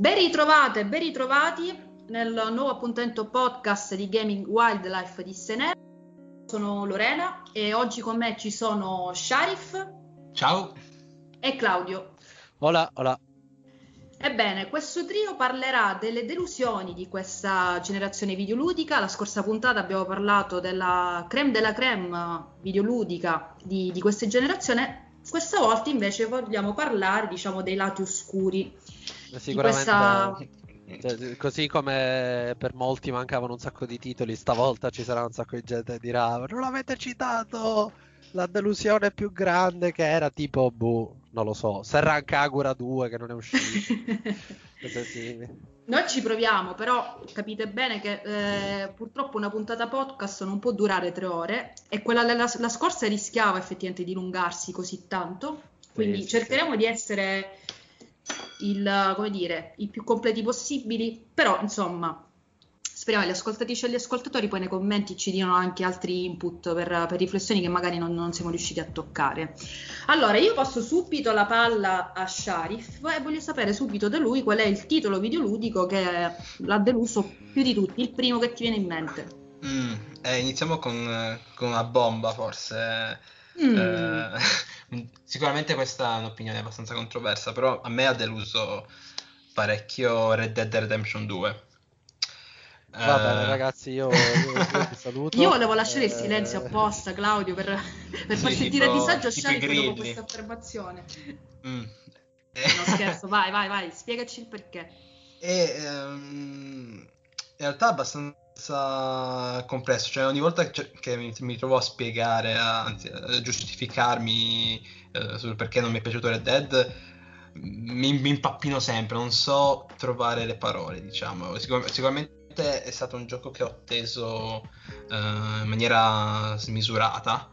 Ben ritrovate, ben ritrovati nel nuovo appuntamento podcast di Gaming Wildlife di Senè. Sono Lorena e oggi con me ci sono Sharif. Ciao. E Claudio. Hola, hola. Ebbene, questo trio parlerà delle delusioni di questa generazione videoludica. La scorsa puntata abbiamo parlato della creme della creme videoludica di, di questa generazione. Questa volta invece vogliamo parlare, diciamo, dei lati oscuri Sicuramente, questa... cioè, così come per molti mancavano un sacco di titoli, stavolta ci sarà un sacco di gente che dirà non l'avete citato! La delusione più grande che era tipo, boh, non lo so, Serran Kagura 2 che non è uscito. Noi ci proviamo, però capite bene che eh, purtroppo una puntata podcast non può durare tre ore e quella della la scorsa rischiava effettivamente di dilungarsi così tanto. Quindi sì, cercheremo sì. di essere il, come dire, i più completi possibili, però insomma speriamo che le ascoltatrici e gli ascoltatori poi nei commenti ci diano anche altri input per, per riflessioni che magari non, non, siamo riusciti a toccare. Allora, io passo subito la palla a Sharif e voglio sapere subito da lui qual è il titolo videoludico che l'ha deluso più di tutti, il primo che ti viene in mente. Mm, eh, iniziamo con, con, una bomba forse. Mm. Eh, Sicuramente questa è un'opinione abbastanza controversa, però a me ha deluso parecchio Red Dead Redemption 2. Va uh... bene, ragazzi, io, io, io, vi saluto. Io volevo lasciare il silenzio apposta, Claudio, per, per sì, far sentire a disagio a dopo questa affermazione. Mm. No, scherzo, vai, vai, vai, spiegaci il perché. E, um, in realtà è abbastanza complesso, cioè ogni volta che, mi, trovo a spiegare, a, anzi a giustificarmi eh, sul perché non mi è piaciuto Red Dead, mi, mi, impappino sempre, non so trovare le parole, diciamo. Sicur- sicuramente è stato un gioco che ho atteso eh, in maniera smisurata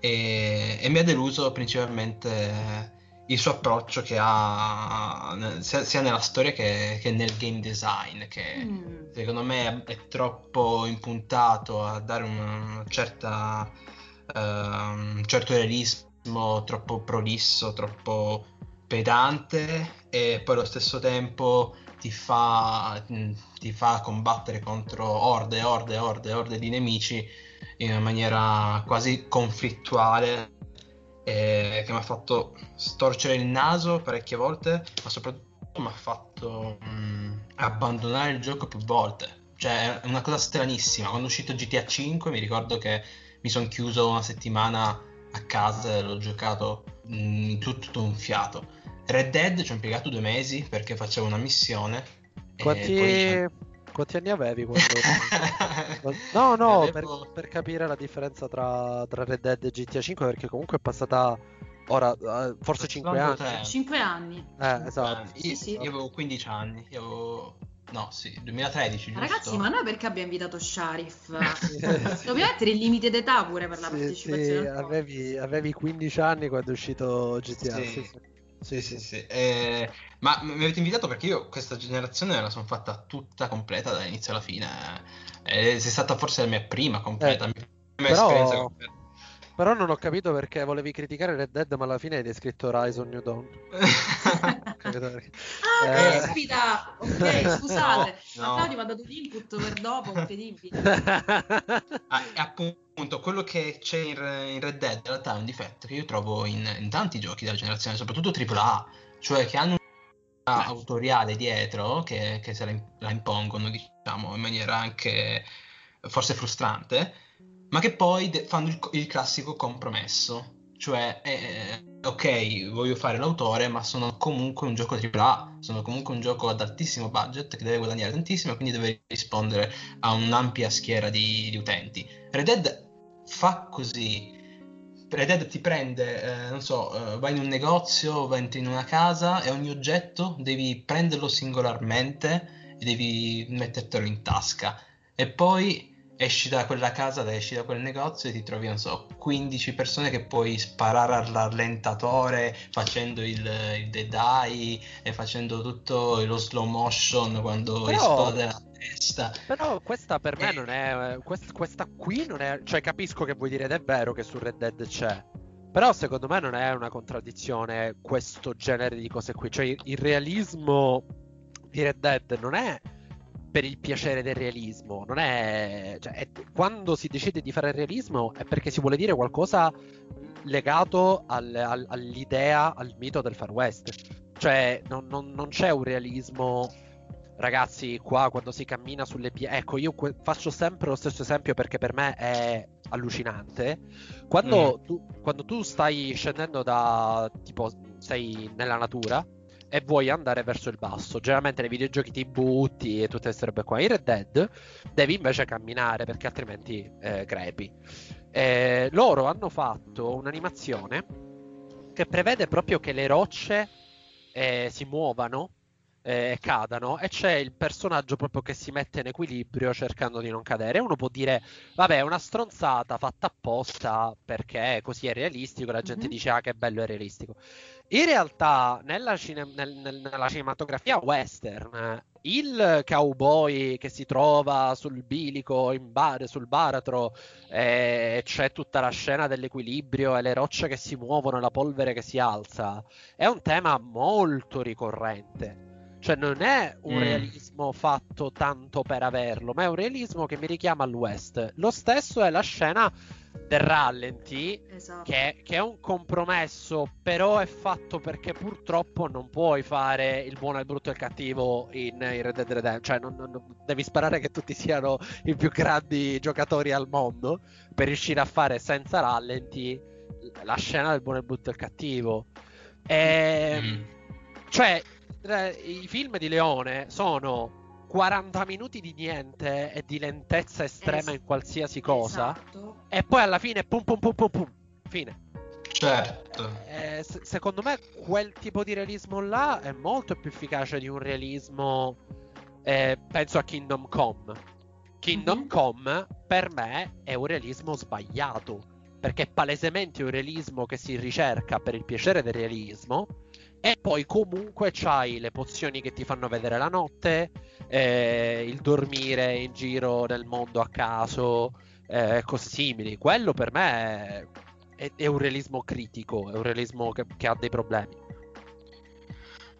e, e mi ha deluso principalmente il suo approccio che ha sia, nella storia che, che, nel game design, che mm. secondo me è, troppo impuntato a dare una certa, uh, un certo realismo, troppo prolisso, troppo pedante e poi allo stesso tempo ti fa, ti fa combattere contro orde, orde, orde, orde di nemici in una maniera quasi conflittuale eh, che mi ha fatto storcere il naso parecchie volte, ma soprattutto mi ha fatto mh, mm, abbandonare il gioco più volte. Cioè, è una cosa stranissima. Quando è uscito GTA 5 mi ricordo che mi sono chiuso una settimana a casa e l'ho giocato in mm, tutto, tutto un fiato. Red Dead ci ho impiegato due mesi perché facevo una missione. Quanti, poi... quanti anni avevi quando... no, no, avevo... per, per, capire la differenza tra, tra, Red Dead e GTA 5 perché comunque è passata ora eh, forse 5 anni. 5 anni. Eh, esatto. Io, sì, sì. io avevo 15 anni, io avevo No, sì, 2013. Giusto? Ragazzi, ma noi perché abbiamo invitato Sharif? Dobbiamo mettere il limite d'età pure per la sì, partecipazione. Sì, avevi, avevi, 15 anni quando è uscito GTA. Sì, sì, sì. sì, eh, ma mi avete invitato perché io questa generazione me la sono fatta tutta completa dall'inizio alla fine. Eh, sei stata forse la mia prima completa, eh, mia prima però... esperienza completa. Però non ho capito perché volevi criticare Red Dead, ma alla fine hai descritto Horizon New Dawn. ah, eh. caspita! Ok, scusate. No, no. Claudio mi ha dato l'input per dopo, incredibile. ah, appunto, quello che c'è in, in, Red Dead in realtà è un difetto che io trovo in, in tanti giochi della generazione, soprattutto AAA, cioè che hanno una autoriale dietro che, che se la, la impongono, diciamo, in maniera anche forse frustrante ma che poi de- fanno il, il, classico compromesso, cioè eh, ok, voglio fare l'autore, ma sono comunque un gioco AAA, sono comunque un gioco ad altissimo budget che deve guadagnare tantissimo e quindi deve rispondere a un'ampia schiera di, di utenti. Red Dead fa così. Red Dead ti prende, eh, non so, eh, vai in un negozio, vai in una casa e ogni oggetto devi prenderlo singolarmente e devi mettertelo in tasca. E poi esci da quella casa, esci da quel negozio e ti trovi, non so, 15 persone che puoi sparare al rallentatore facendo il, il dead eye e facendo tutto lo slow motion quando però, esplode la testa. Però questa per me non è... Quest, questa qui non è... Cioè capisco che vuoi dire ed è vero che su Red Dead c'è. Però secondo me non è una contraddizione questo genere di cose qui. Cioè il realismo di Red Dead non è per il piacere del realismo. Non è, cioè, è, quando si decide di fare il realismo è perché si vuole dire qualcosa legato al, al, all'idea, al mito del Far West. Cioè, non, non, non, c'è un realismo. Ragazzi, qua quando si cammina sulle pietre. Ecco, io que- faccio sempre lo stesso esempio perché per me è allucinante. Quando, mm. tu, quando tu stai scendendo da. tipo, sei nella natura e vuoi andare verso il basso. Generalmente nei videogiochi ti butti e tutte queste robe qua. In Red Dead devi invece camminare perché altrimenti eh, crepi. Eh, loro hanno fatto un'animazione che prevede proprio che le rocce eh, si muovano eh, cadano e c'è il personaggio proprio che si mette in equilibrio cercando di non cadere. Uno può dire, vabbè, è una stronzata fatta apposta perché così è realistico, la gente mm-hmm. dice, ah, che bello è realistico. In realtà, nella, cine- nel, nel, nella, cinematografia western, il cowboy che si trova sul bilico, in bar, sul baratro, e c'è tutta la scena dell'equilibrio e le rocce che si muovono, la polvere che si alza, è un tema molto ricorrente. Cioè, non è un mm. realismo fatto tanto per averlo, ma è un realismo che mi richiama al West. Lo stesso è la scena del rallenti, esatto. che, che, è un compromesso, però è fatto perché purtroppo non puoi fare il buono, il brutto e il cattivo in, in Red Dead Redemption. Cioè, non, non, devi sparare che tutti siano i più grandi giocatori al mondo per riuscire a fare senza rallenti la scena del buono, il brutto e il cattivo. E, ehm, mm. Cioè, i film di Leone sono 40 minuti di niente e di lentezza estrema es- in qualsiasi cosa. Esatto. E poi alla fine pum pum pum pum pum. Fine. Certo. Eh, s- secondo me quel tipo di realismo là è molto più efficace di un realismo. Eh, penso a Kingdom Come. Kingdom mm-hmm. Come per me è un realismo sbagliato. Perché è palesemente un realismo che si ricerca per il piacere del realismo e poi comunque c'hai le pozioni che ti fanno vedere la notte, eh, il dormire in giro nel mondo a caso, eh, cose simili. Quello per me è, è, un realismo critico, è un realismo che, che ha dei problemi.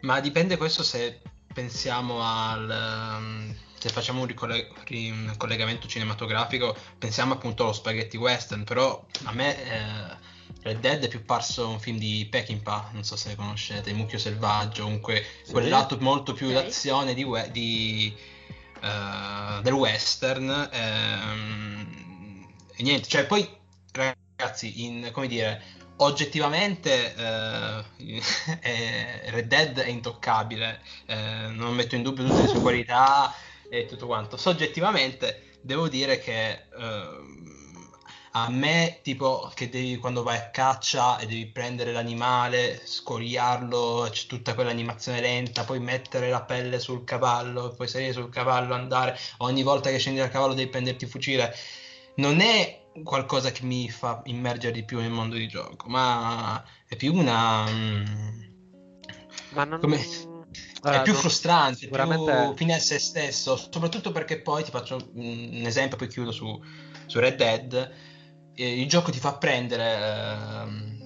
Ma dipende questo se pensiamo al... Um, se facciamo un, ricoll- un, collegamento cinematografico, pensiamo appunto allo spaghetti western, però a me... Eh, Red Dead è più parso un film di Peckinpah, non so se conoscete, Il mucchio selvaggio, comunque sì. quel lato molto più okay. d'azione di, di, uh, del western. Ehm, e niente, cioè poi ragazzi, in, come dire, oggettivamente eh, Red Dead è intoccabile, eh, non metto in dubbio tutte le sue qualità e tutto quanto. Soggettivamente devo dire che eh, a me, tipo, che devi, quando vai a caccia e devi prendere l'animale, scoriarlo, c'è tutta quell'animazione lenta, poi mettere la pelle sul cavallo, poi salire sul cavallo, andare, ogni volta che scendi dal cavallo devi prenderti il fucile. Non è qualcosa che mi fa immergere di più nel mondo di gioco, ma è più una... Mm, ma non... Come è più frustrante, sicuramente... più fine a se stesso, soprattutto perché poi ti faccio un esempio, poi chiudo su, su Red Dead il gioco ti fa prendere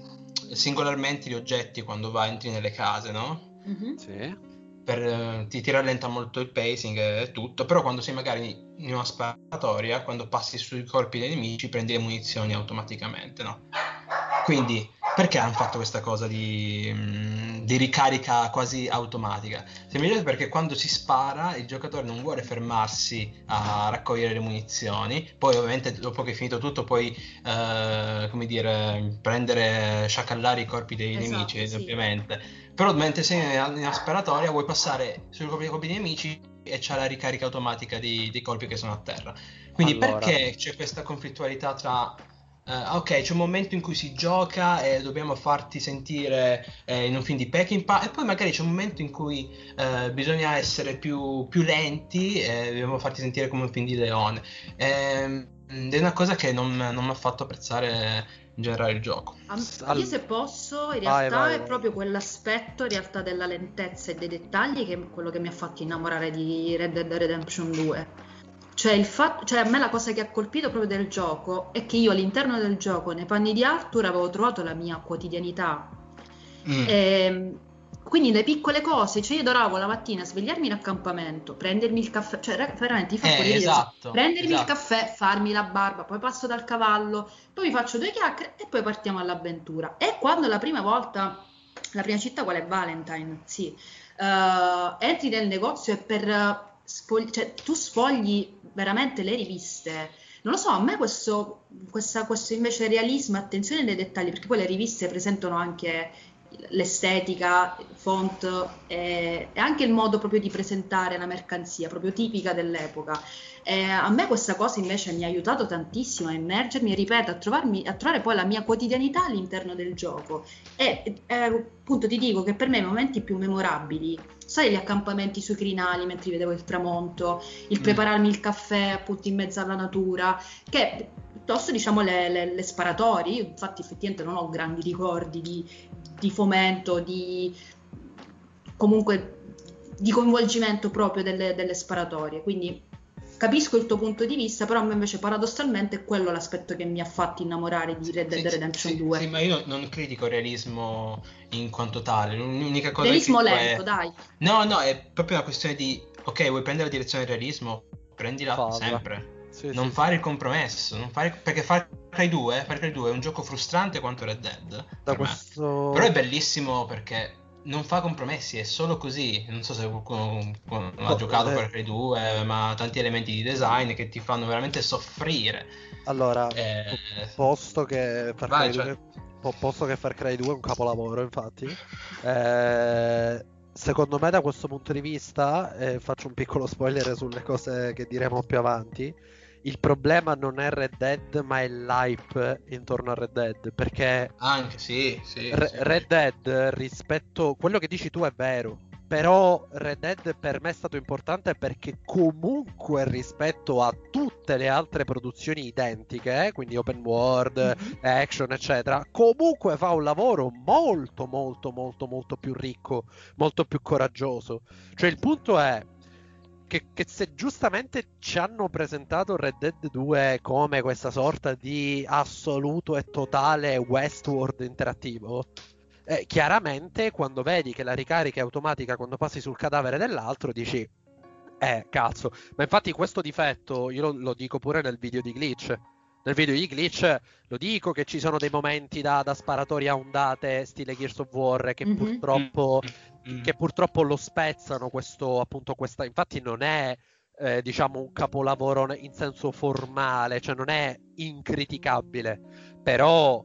eh, singolarmente gli oggetti quando vai, entri nelle case, no? Mm-hmm. Sì. Per, eh, ti, ti, rallenta molto il pacing e tutto, però quando sei magari in una sparatoria, quando passi sui corpi dei nemici, prendi le munizioni automaticamente, no? Quindi perché hanno fatto questa cosa di, mm, di, ricarica quasi automatica? Semplicemente perché quando si spara il giocatore non vuole fermarsi a raccogliere le munizioni, poi ovviamente dopo che è finito tutto puoi, eh, come dire, prendere, sciacallare i corpi dei esatto, nemici, sì. ovviamente. Però mentre sei in una sparatoria vuoi passare sui colpi dei nemici e c'è la ricarica automatica dei, dei colpi che sono a terra. Quindi allora. perché c'è questa conflittualità tra Uh, ok, c'è un momento in cui si gioca e dobbiamo farti sentire eh, in un film di Peckinpah e poi magari c'è un momento in cui eh, bisogna essere più, più lenti e dobbiamo farti sentire come un film di Leone. Ed è una cosa che non, non mi ha fatto apprezzare in generale il gioco. Io se posso, in realtà vai, vai, è proprio quell'aspetto in realtà della lentezza e dei dettagli che è quello che mi ha fatto innamorare di Red Dead Redemption 2 cioè, il fatto, cioè, a me la cosa che ha colpito proprio del gioco è che io all'interno del gioco, nei panni di Arthur, avevo trovato la mia quotidianità. Mm. E, ehm, quindi le piccole cose, cioè io adoravo la mattina svegliarmi in accampamento, prendermi il caffè, cioè veramente ti fa eh, esatto, prendermi esatto. il caffè, farmi la barba, poi passo dal cavallo, poi mi faccio due chiacchiere e poi partiamo all'avventura. E quando la prima volta, la prima città qual è? Valentine, sì. Uh, entri nel negozio e per sfogli, cioè, tu sfogli veramente le riviste. Non lo so, a me questo, questa, questo invece realismo, attenzione nei dettagli, perché poi le riviste presentano anche l'estetica, font e, e, anche il modo proprio di presentare la mercanzia, proprio tipica dell'epoca. E a me questa cosa invece mi ha aiutato tantissimo a immergermi e ripeto, a, trovarmi, a trovare poi la mia quotidianità all'interno del gioco. E, e appunto ti dico che per me i momenti più memorabili sai gli accampamenti sui crinali mentre vedevo il tramonto, il mm. prepararmi il caffè appunto in mezzo alla natura, che piuttosto diciamo le, le, le sparatorie, io infatti effettivamente non ho grandi ricordi di, di fomento, di comunque di coinvolgimento proprio delle, delle sparatorie, quindi capisco il tuo punto di vista, però a me invece paradossalmente è quello l'aspetto che mi ha fatto innamorare di Red Dead sì, Redemption sì, 2. Sì, ma io non critico il realismo in quanto tale, l'unica cosa realismo che lento, è... dai. No, no, è proprio una questione di ok, vuoi prendere la direzione del realismo? Prendila Falla. sempre. Sì, non fare il compromesso, fare... perché Far Cry 2, Far Cry 2 è un gioco frustrante quanto Red Dead. Da questo... Però è bellissimo perché non fa compromessi, è solo così. Non so se qualcuno ha giocato eh, per Cry 2, ma tanti elementi di design che ti fanno veramente soffrire. Allora, eh, posto che Far Cry, cioè... 2, posto che Far Cry 2 è un capolavoro, infatti. Eh, secondo me, da questo punto di vista, eh, faccio un piccolo spoiler sulle cose che diremo più avanti il problema non è Red Dead, ma è l'hype intorno a Red Dead. Perché anche sì, sì, Re- sì. Red Dead rispetto quello che dici tu è vero. Però Red Dead per me è stato importante perché comunque rispetto a tutte le altre produzioni identiche, eh, quindi open world, mm-hmm. action, eccetera, comunque fa un lavoro molto molto molto molto più ricco, molto più coraggioso. Cioè il punto è che, che, se giustamente ci hanno presentato Red Dead 2 come questa sorta di assoluto e totale Westworld interattivo, eh, chiaramente quando vedi che la ricarica è automatica quando passi sul cadavere dell'altro dici eh cazzo. Ma infatti questo difetto io lo, lo dico pure nel video di Glitch nel video di Glitch lo dico che ci sono dei momenti da, da a ondate stile Gears of War che mm-hmm. purtroppo mm. che purtroppo lo spezzano questo, appunto, questa, infatti non è eh, diciamo un capolavoro in senso formale, cioè non è incriticabile, però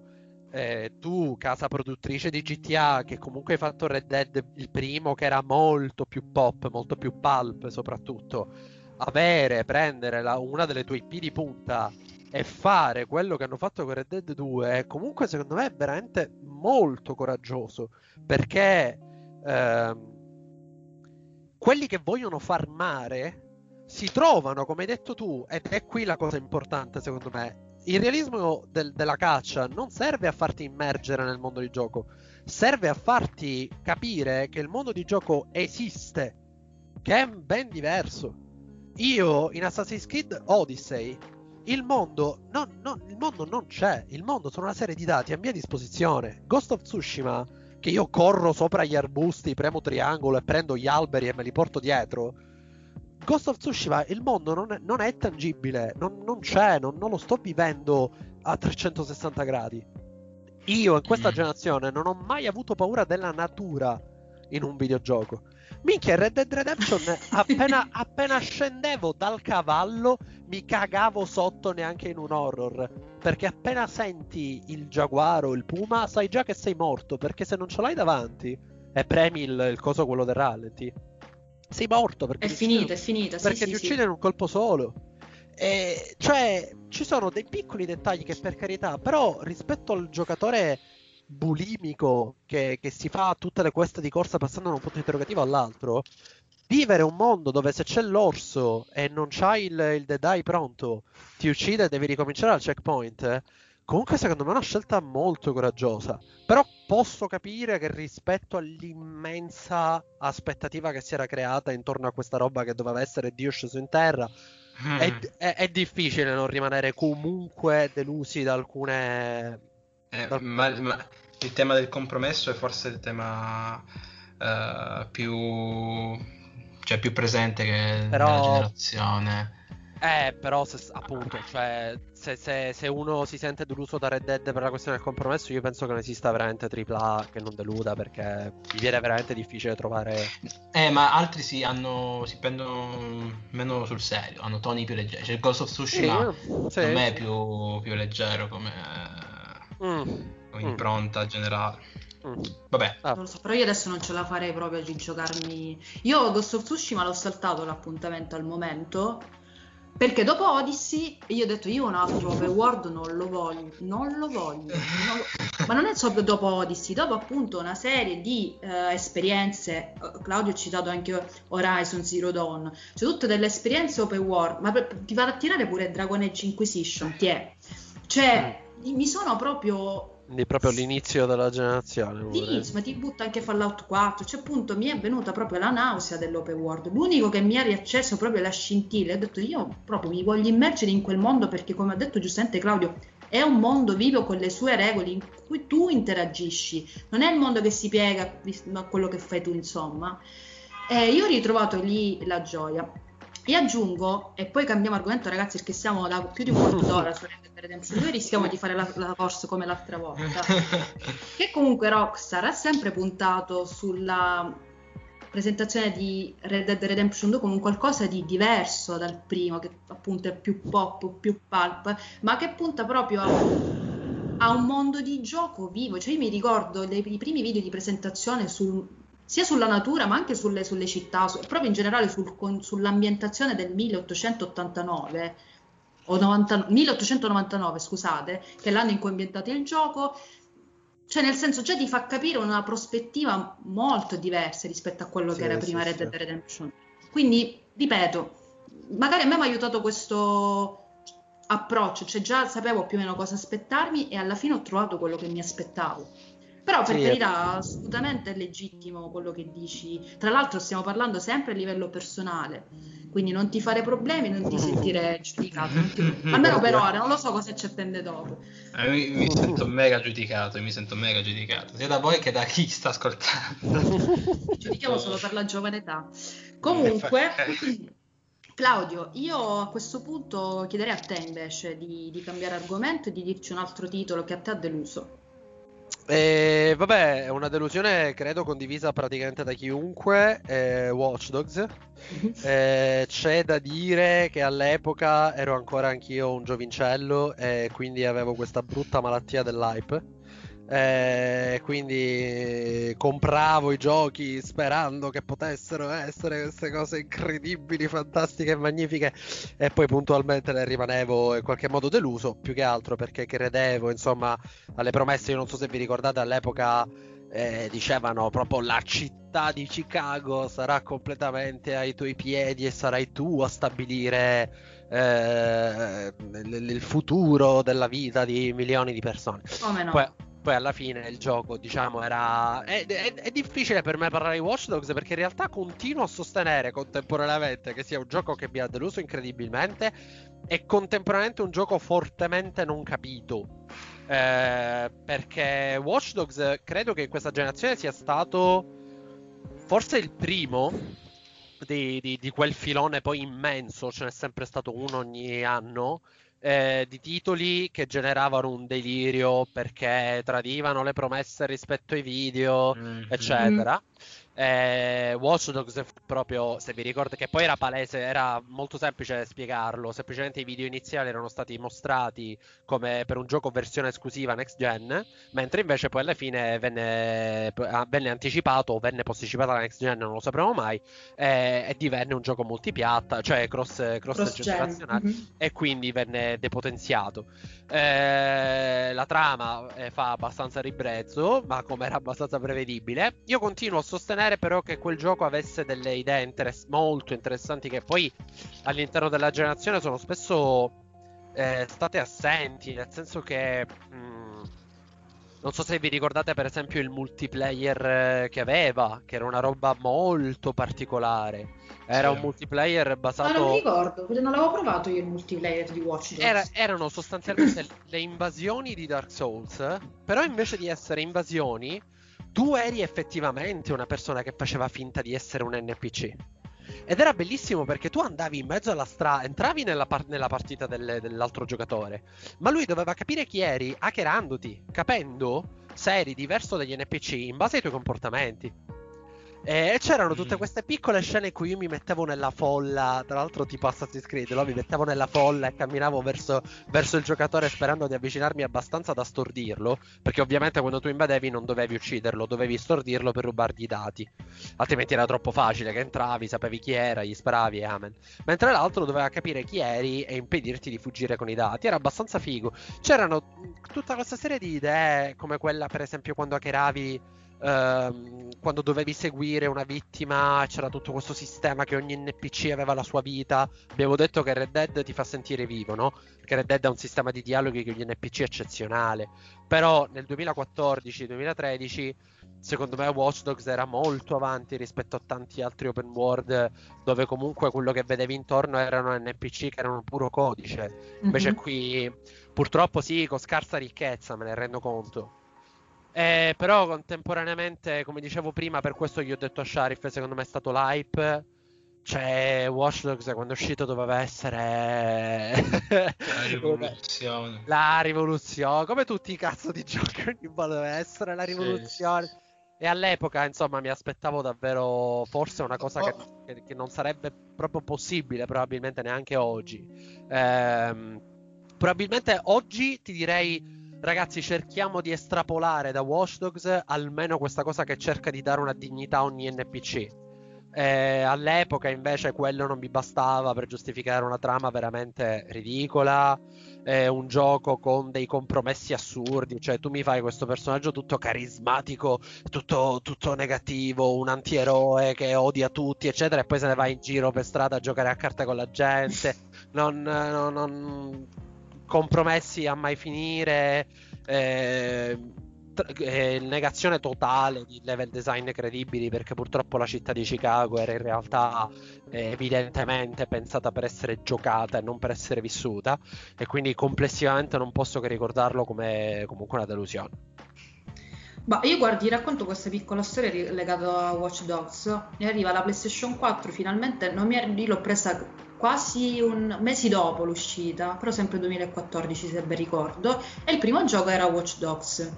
eh, tu, casa produttrice di GTA, che comunque hai fatto Red Dead il primo, che era molto più pop, molto più pulp soprattutto, avere, prendere la, una delle tue IP di punta e fare quello che hanno fatto con Red Dead 2, comunque secondo me è veramente molto coraggioso, perché ehm, quelli che vogliono farmare si trovano, come hai detto tu, ed è qui la cosa importante secondo me. Il realismo del, della caccia non serve a farti immergere nel mondo di gioco, serve a farti capire che il mondo di gioco esiste, che è ben diverso. Io in Assassin's Creed Odyssey il mondo, non, non, il mondo non c'è, il mondo sono una serie di dati a mia disposizione. Ghost of Tsushima che io corro sopra gli arbusti, premo triangolo e prendo gli alberi e me li porto dietro. Ghost of Tsushima, il mondo non è, non è tangibile, non, non c'è, non, non, lo sto vivendo a 360 gradi. Io in questa mm. generazione non ho mai avuto paura della natura in un videogioco. Minchia, Red Dead Redemption, appena, appena scendevo dal cavallo, mi cagavo sotto neanche in un horror. Perché appena senti il giaguaro, il puma, sai già che sei morto. Perché se non ce l'hai davanti e premi il, il coso, quello del rallenti, sei morto. Perché è finita, è finita. Perché sì, ti sì, uccide in un colpo solo. E, cioè, ci sono dei piccoli dettagli che per carità, però rispetto al giocatore bulimico che, che, si fa tutte le queste di corsa passando da un punto interrogativo all'altro, vivere un mondo dove se c'è l'orso e non c'hai il, il dead eye pronto, ti uccide e devi ricominciare al checkpoint. Eh, comunque, secondo me è una scelta molto coraggiosa. Però posso capire che rispetto all'immensa aspettativa che si era creata intorno a questa roba che doveva essere Dio sceso in terra, mm. è, è, è difficile non rimanere comunque delusi da alcune eh, ma, ma, il tema del compromesso è forse il tema uh, più, cioè, più presente che Però... nella generazione. Eh, però se, appunto, cioè, se, se, se, uno si sente deluso da Red Dead per la questione del compromesso, io penso che non esista veramente AAA che non deluda perché mi viene veramente difficile trovare. Eh, ma altri si, hanno, si prendono meno sul serio, hanno toni più leggeri. Cioè, il Ghost of Tsushima sì, sì. me è più, più leggero come mm. impronta mm. generale. Mm. Vabbè. Ah. Non lo so, però io adesso non ce la farei proprio di giocarmi. Io Ghost of Tsushima l'ho saltato l'appuntamento al momento. Perché dopo Odyssey io ho detto io un altro open world non lo voglio, non lo voglio. Non lo... Ma non è solo dopo Odyssey, dopo appunto una serie di uh, esperienze, uh, Claudio ha citato anche Horizon Zero Dawn, cioè tutte delle esperienze open world, ma per, ti vado a tirare pure Dragon Age Inquisition, ti è. Cioè, mi sono proprio quindi proprio l'inizio della generazione. L'inizio, ma ti butta anche Fallout 4. Cioè, appunto, mi è venuta proprio la nausea dell'open world. L'unico che mi ha riacceso proprio la scintilla. Ho detto, io proprio mi voglio immergere in quel mondo perché, come ha detto giustamente Claudio, è un mondo vivo con le sue regole in cui tu interagisci. Non è il mondo che si piega a quello che fai tu, insomma. E io ho ritrovato lì la gioia. E aggiungo, e poi cambiamo argomento ragazzi perché siamo da più di un quarto d'ora su Red Dead Redemption 2 rischiamo di fare la, la corsa come l'altra volta. che comunque Rockstar ha sempre puntato sulla presentazione di Red Dead Redemption 2 come un qualcosa di diverso dal primo, che appunto è più pop, più pulp, ma che punta proprio a, a un mondo di gioco vivo. Cioè io mi ricordo dei, primi video di presentazione sul sia sulla natura ma anche sulle, sulle città, su, proprio in generale sul, con, sull'ambientazione del 1889 o 90, 1899, scusate, che è l'anno in cui è ambientato il gioco. Cioè, nel senso, già ti fa capire una prospettiva molto diversa rispetto a quello sì, che era prima sì, Red Dead Redemption. Quindi, ripeto, magari a me mi ha aiutato questo approccio, cioè già sapevo più o meno cosa aspettarmi e alla fine ho trovato quello che mi aspettavo. Però per sì, carità, assolutamente è legittimo quello che dici. Tra l'altro stiamo parlando sempre a livello personale, quindi non ti fare problemi, non ti sentire giudicato. Ti... Almeno per ora, non lo so cosa ci attende dopo. Eh, mi, mi, sento mega giudicato, mi sento mega giudicato, sia da voi che da chi sta ascoltando. Giudichiamo solo per la giovane età. Comunque... Claudio, io a questo punto chiederei a te invece di, di cambiare argomento e di dirci un altro titolo che a te ha deluso. E, vabbè, è una delusione credo condivisa praticamente da chiunque, eh, Watch Dogs. eh, c'è da dire che all'epoca ero ancora anch'io un giovincello e quindi avevo questa brutta malattia dell'hype eh, quindi compravo i giochi sperando che potessero essere queste cose incredibili, fantastiche e magnifiche e poi puntualmente ne rimanevo in qualche modo deluso, più che altro perché credevo insomma alle promesse, io non so se vi ricordate all'epoca eh, dicevano proprio la città di Chicago sarà completamente ai tuoi piedi e sarai tu a stabilire eh, il, futuro della vita di milioni di persone. Come no? Poi, poi alla fine il gioco, diciamo, era. È, è, è, difficile per me parlare di Watch Dogs perché in realtà continuo a sostenere contemporaneamente che sia un gioco che mi ha deluso incredibilmente e contemporaneamente un gioco fortemente non capito. Eh, perché Watch Dogs credo che in questa generazione sia stato forse il primo di, di, di quel filone poi immenso, ce n'è sempre stato uno ogni anno eh, di titoli che generavano un delirio perché tradivano le promesse rispetto ai video, mm-hmm. eccetera. Eh, Watch Dogs proprio, se vi ricordate, che poi era palese, era molto semplice spiegarlo, semplicemente i video iniziali erano stati mostrati come per un gioco versione esclusiva next gen, mentre invece poi alla fine venne, ah, venne anticipato o venne posticipata la next gen, non lo sapremo mai, eh, e divenne un gioco multipiatta, cioè cross, cross, cross generazionale, mm-hmm. e quindi venne depotenziato. Eh, la trama eh, fa abbastanza ribrezzo, ma come era abbastanza prevedibile, io continuo a sostenere sostenere però che quel gioco avesse delle idee interess- molto interessanti che poi all'interno della generazione sono spesso eh, state assenti, nel senso che... Mh, mm, non so se vi ricordate per esempio il multiplayer eh, che aveva, che era una roba molto particolare. Era sì. un multiplayer basato... Ma non mi ricordo, non l'avevo provato io il multiplayer di Watch Dogs. Era, erano sostanzialmente le invasioni di Dark Souls, però invece di essere invasioni tu eri effettivamente una persona che faceva finta di essere un NPC. Ed era bellissimo perché tu andavi in mezzo alla strada, entravi nella, par- nella partita del- dell'altro giocatore, ma lui doveva capire chi eri hackerandoti, capendo se eri diverso dagli NPC in base ai tuoi comportamenti. E c'erano tutte mm. queste piccole scene in cui io mi mettevo nella folla, tra l'altro tipo Assassin's Creed, no? mi mettevo nella folla e camminavo verso, verso, il giocatore sperando di avvicinarmi abbastanza da stordirlo, perché ovviamente quando tu invadevi non dovevi ucciderlo, dovevi stordirlo per rubargli i dati, altrimenti era troppo facile che entravi, sapevi chi era, gli sparavi e amen. Mentre l'altro doveva capire chi eri e impedirti di fuggire con i dati, era abbastanza figo. C'erano tutta questa serie di idee, come quella per esempio quando hackeravi Uh, quando dovevi seguire una vittima c'era tutto questo sistema che ogni NPC aveva la sua vita. Abbiamo detto che Red Dead ti fa sentire vivo, no? Perché Red Dead ha un sistema di dialoghi con gli NPC eccezionale. Però nel 2014-2013 secondo me Watch Dogs era molto avanti rispetto a tanti altri open world dove comunque quello che vedevi intorno erano NPC che erano puro codice. Invece mm-hmm. qui purtroppo sì, con scarsa ricchezza, me ne rendo conto. Eh, però contemporaneamente, come dicevo prima, per questo gli ho detto a Sharif, secondo me è stato l'hype. Cioè, Watch Dogs quando è uscito doveva essere la rivoluzione. la rivoluzione, come tutti i cazzo di giochi, ogni volta doveva essere la rivoluzione. Sì. E all'epoca, insomma, mi aspettavo davvero forse una cosa che, oh. che, che non sarebbe proprio possibile, probabilmente neanche oggi. Ehm, probabilmente oggi ti direi ragazzi, cerchiamo di estrapolare da Watch Dogs almeno questa cosa che cerca di dare una dignità a ogni NPC. Eh, all'epoca invece quello non mi bastava per giustificare una trama veramente ridicola, eh, un gioco con dei compromessi assurdi, cioè tu mi fai questo personaggio tutto carismatico, tutto, tutto negativo, un antieroe che odia tutti, eccetera, e poi se ne va in giro per strada a giocare a carte con la gente. non, non, non compromessi a mai finire, eh, eh, negazione totale di level design credibili perché purtroppo la città di Chicago era in realtà eh, evidentemente pensata per essere giocata e non per essere vissuta e quindi complessivamente non posso che ricordarlo come comunque una delusione. Ma io guardi, racconto questa piccola storia legata a Watch Dogs e arriva la PlayStation 4 finalmente, non mi io l'ho presa quasi un mesi dopo l'uscita, però sempre 2014 se ben ricordo, e il primo gioco era Watch Dogs.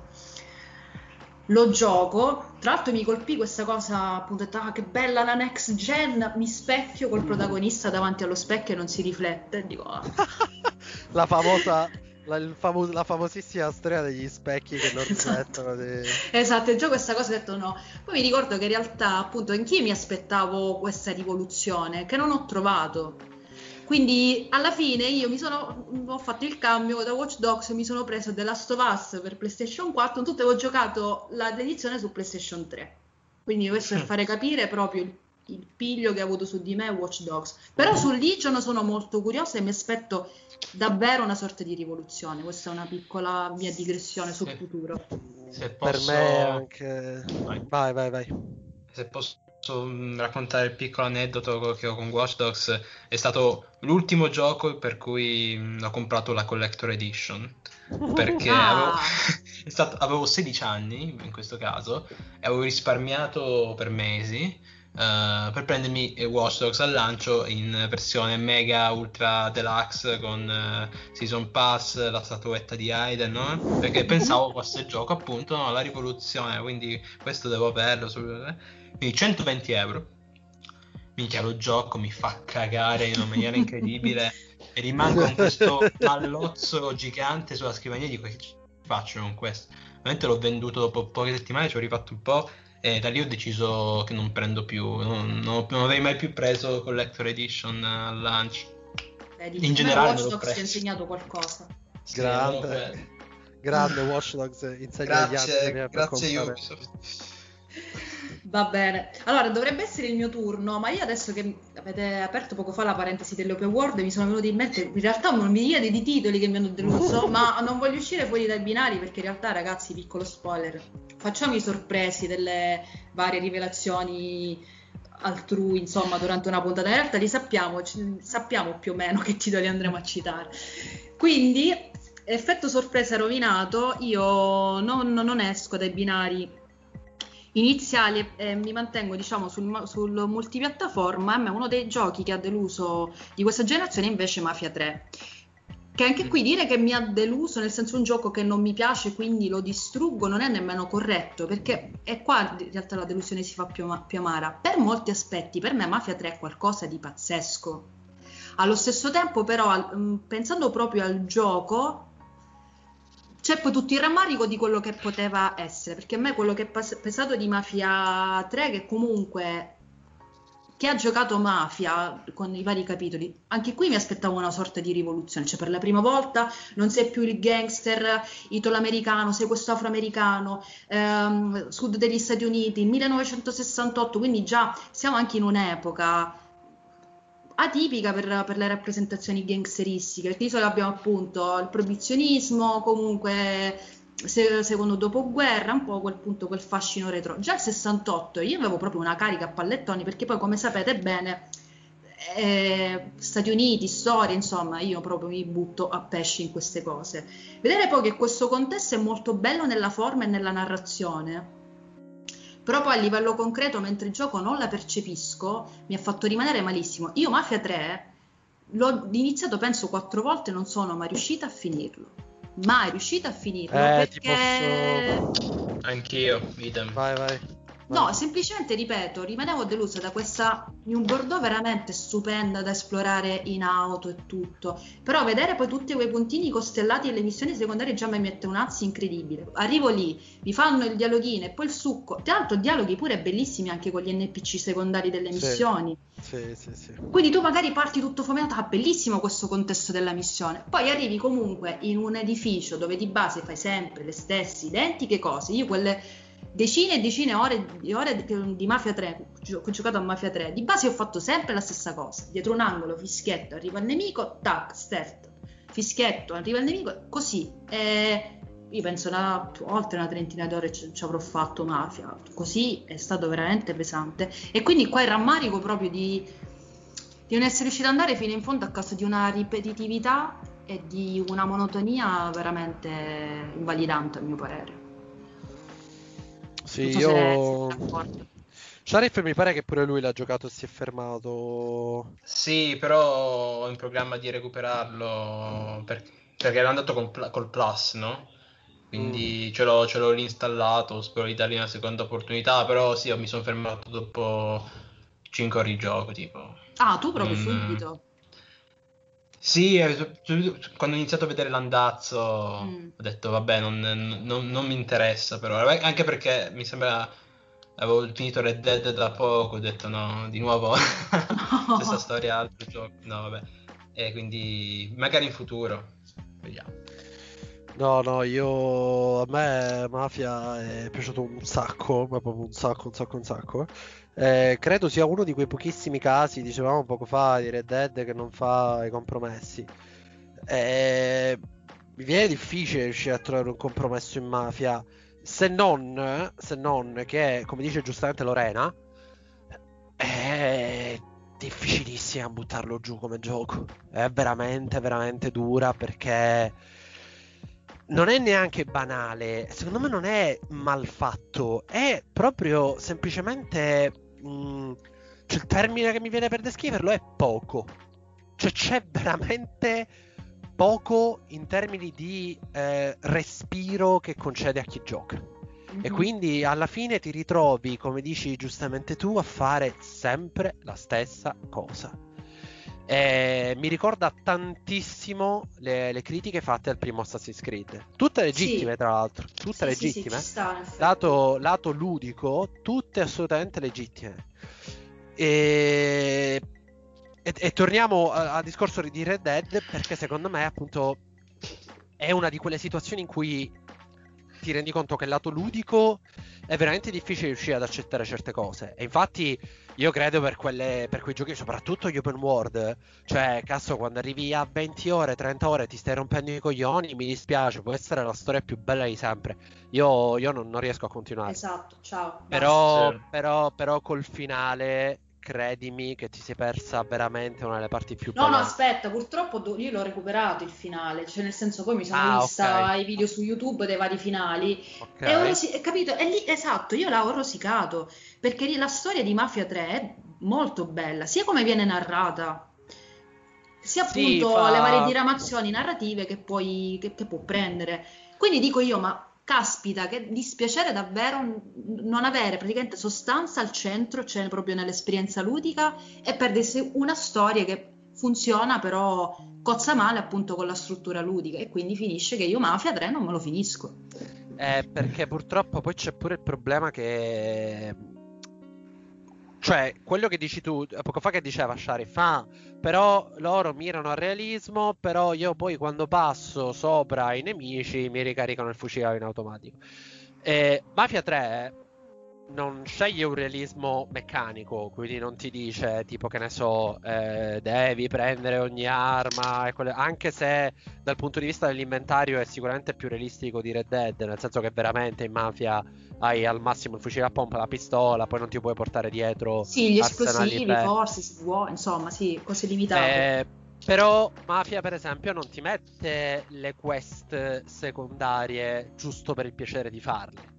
Lo gioco, tra l'altro mi colpì questa cosa, appunto, ah, che bella la next gen, mi specchio col protagonista davanti allo specchio e non si riflette, dico... Ah. la famosa la, famo- la, famosissima storia degli specchi che non esatto. Di... Esatto, il gioco questa cosa ho detto no. Poi mi ricordo che in realtà, appunto, anch'io mi aspettavo questa rivoluzione che non ho trovato. Quindi alla fine io mi sono ho fatto il cambio da Watch Dogs, mi sono preso The Last of Us per PlayStation 4, tutto avevo giocato l'edizione su PlayStation 3. Quindi questo per fare capire proprio il il piglio che ha avuto su di me è Watch Dogs. Però su Legion sono molto curiosa e mi aspetto davvero una sorta di rivoluzione. Questa è una piccola mia digressione sul se, futuro. Se posso... Per me anche... Vai, vai, vai. vai. Se posso raccontare il piccolo aneddoto che ho con Watch Dogs, è stato l'ultimo gioco per cui ho comprato la Collector Edition. Perché ah. avevo, stato, avevo 16 anni in questo caso e avevo risparmiato per mesi Uh, per prendermi Watch Dogs al lancio in versione mega ultra deluxe con uh, season pass, la statuetta di Aiden, no? perché pensavo fosse il gioco appunto no, la rivoluzione, quindi questo devo averlo. Su... Quindi 120 euro. Minchia, lo gioco mi fa cagare in una maniera incredibile e rimango con questo pallozzo gigante sulla scrivania di che faccio con questo. Ovviamente l'ho venduto dopo poche settimane, ci ho rifatto un po' e da lì ho deciso che non prendo più, non, non, non avrei mai più preso Collector Edition al lancio. Vedi, in generale Watch Dogs ti ha insegnato qualcosa. Grande, grande Watch Dogs insegna grazie, agli altri. Grazie Ubisoft. Va bene, allora dovrebbe essere il mio turno, ma io adesso che avete aperto poco fa la parentesi delle open world mi sono venuti in mente in realtà una miriade di titoli che mi hanno deluso, ma non voglio uscire fuori dai binari perché in realtà ragazzi, piccolo spoiler, facciamo i sorpresi delle varie rivelazioni altrui, insomma, durante una puntata. In realtà li sappiamo, sappiamo più o meno che titoli andremo a citare. Quindi, effetto sorpresa rovinato, io non, non esco dai binari iniziali eh, mi mantengo diciamo sul, sul multipiattaforma. A me uno dei giochi che ha deluso di questa generazione è invece Mafia 3. Che anche qui dire che mi ha deluso, nel senso un gioco che non mi piace, quindi lo distruggo, non è nemmeno corretto, perché è qua in realtà la delusione si fa più, più amara. Per molti aspetti, per me Mafia 3 è qualcosa di pazzesco. Allo stesso tempo, però, pensando proprio al gioco, c'è poi tutto il rammarico di quello che poteva essere, perché a me quello che è pesato di Mafia 3, che comunque chi ha giocato Mafia con i vari capitoli, anche qui mi aspettavo una sorta di rivoluzione, cioè per la prima volta non sei più il gangster italo-americano, sei questo afroamericano, ehm, sud degli Stati Uniti, 1968, quindi già siamo anche in un'epoca atipica per, per, le rappresentazioni gangsteristiche, perché di solito abbiamo appunto il proibizionismo, comunque se, secondo dopoguerra, un po' quel punto, quel fascino retro. Già il 68 io avevo proprio una carica a pallettoni, perché poi come sapete bene, eh, Stati Uniti, storia, insomma, io proprio mi butto a pesci in queste cose. Vedere poi che questo contesto è molto bello nella forma e nella narrazione però poi a livello concreto mentre gioco non la percepisco, mi ha fatto rimanere malissimo. Io Mafia 3 l'ho iniziato penso quattro volte, non sono mai riuscita a finirlo. Mai riuscita a finirlo eh, perché... Posso... Anch'io, idem. Vai, vai. No, semplicemente ripeto, rimanevo delusa da questa New Bordeaux veramente stupenda da esplorare in auto e tutto. Però vedere poi tutti quei puntini costellati e le missioni secondarie già mi mette un'ansia incredibile. Arrivo lì, mi fanno il dialoghino e poi il succo. Tra l'altro, dialoghi pure bellissimi anche con gli NPC secondari delle missioni. Sì, sì, sì. Quindi tu magari parti tutto fomentato, ah, bellissimo questo contesto della missione. Poi arrivi comunque in un edificio dove di base fai sempre le stesse identiche cose. Io quelle decine e decine ore, di ore di, Mafia 3, ho giocato a Mafia 3, di base ho fatto sempre la stessa cosa, dietro un angolo, fischietto, arriva il nemico, tac, stert, fischietto, arriva il nemico, così. E io penso una, oltre una trentina d'ore ci, ci, avrò fatto Mafia, così è stato veramente pesante. E quindi qua il rammarico proprio di, di non essere riuscito ad andare fino in fondo a causa di una ripetitività e di una monotonia veramente invalidante a mio parere. Sì, so io... Sharif mi pare che pure lui l'ha giocato e si è fermato. Sì, però ho in programma di recuperarlo per... perché era andato col, col Plus, no? Quindi mm. ce, l'ho, ce l'ho reinstallato, spero di dargli una seconda opportunità, però sì, mi sono fermato dopo 5 ore di gioco, tipo. Ah, tu proprio mm. subito? Sì, quando ho iniziato a vedere l'andazzo mm. ho detto vabbè non, non, non, mi interessa però, anche perché mi sembra avevo finito Red Dead da poco, ho detto no, di nuovo no. stessa storia, altro gioco, no vabbè, e quindi magari in futuro, vediamo. No, no, io a me Mafia è piaciuto un sacco, ma proprio un sacco, un sacco, un sacco. Eh, credo sia uno di quei pochissimi casi, dicevamo poco fa, di Red Dead che non fa i compromessi. Eh, mi viene difficile riuscire a trovare un compromesso in Mafia, se non, se non che, come dice giustamente Lorena, è difficilissima buttarlo giù come gioco. È veramente, veramente dura perché non è neanche banale, secondo me non è mal fatto, è proprio semplicemente Mm, cioè, il termine che mi viene per descriverlo è poco. Cioè c'è veramente poco in termini di eh, respiro che concede a chi gioca. Mm-hmm. E mhm. quindi alla fine ti ritrovi, come dici giustamente tu, a fare sempre la stessa cosa. E mi ricorda tantissimo le, le, critiche fatte al primo Assassin's Creed. Tutte legittime, sì. tra l'altro. Tutte sì, legittime. Sì, sta, lato, lato ludico, tutte assolutamente legittime. E e, e torniamo al discorso di Red Dead perché secondo me appunto è una di quelle situazioni in cui ti rendi conto che il lato ludico è veramente difficile riuscire ad accettare certe cose. E infatti io credo per, quelle, per quei giochi, soprattutto gli open world, cioè, cazzo, quando arrivi a 20 ore, 30 ore ti stai rompendo i coglioni, mi dispiace, può essere la storia più bella di sempre. Io, io non, non, riesco a continuare. Esatto, ciao. Però, però, però col finale credimi che ti sei persa veramente una delle parti più belle. No, no, aspetta, purtroppo io l'ho recuperato il finale, cioè nel senso poi mi sono ah, vista okay. i video su YouTube dei vari finali okay. e ho rosi- capito? E lì, esatto, io l'ho rosicato, perché la storia di Mafia 3 è molto bella, sia come viene narrata, sia appunto sì, fa... le varie diramazioni narrative che, puoi, che, che può prendere. Quindi dico io, ma caspita, che dispiacere davvero non avere praticamente sostanza al centro, cioè proprio nell'esperienza ludica, e perdersi una storia che funziona però cozza male appunto con la struttura ludica e quindi finisce che io Mafia 3 non me lo finisco. Eh, perché purtroppo poi c'è pure il problema che cioè, quello che dici tu, poco fa che diceva Sharif, ah, però loro mirano al realismo, però io poi quando passo sopra i nemici mi ricaricano il fucile in automatico. E Mafia 3 non sceglie un realismo meccanico, quindi non ti dice tipo che ne so, eh, devi prendere ogni arma, quelle... anche se dal punto di vista dell'inventario è sicuramente più realistico di Red Dead, nel senso che veramente in Mafia hai al massimo il fucile a pompa, la pistola, poi non ti puoi portare dietro. Sì, gli esplosivi, forse, insomma, sì, cose limitate. Eh, però Mafia, per esempio, non ti mette le quest secondarie giusto per il piacere di farle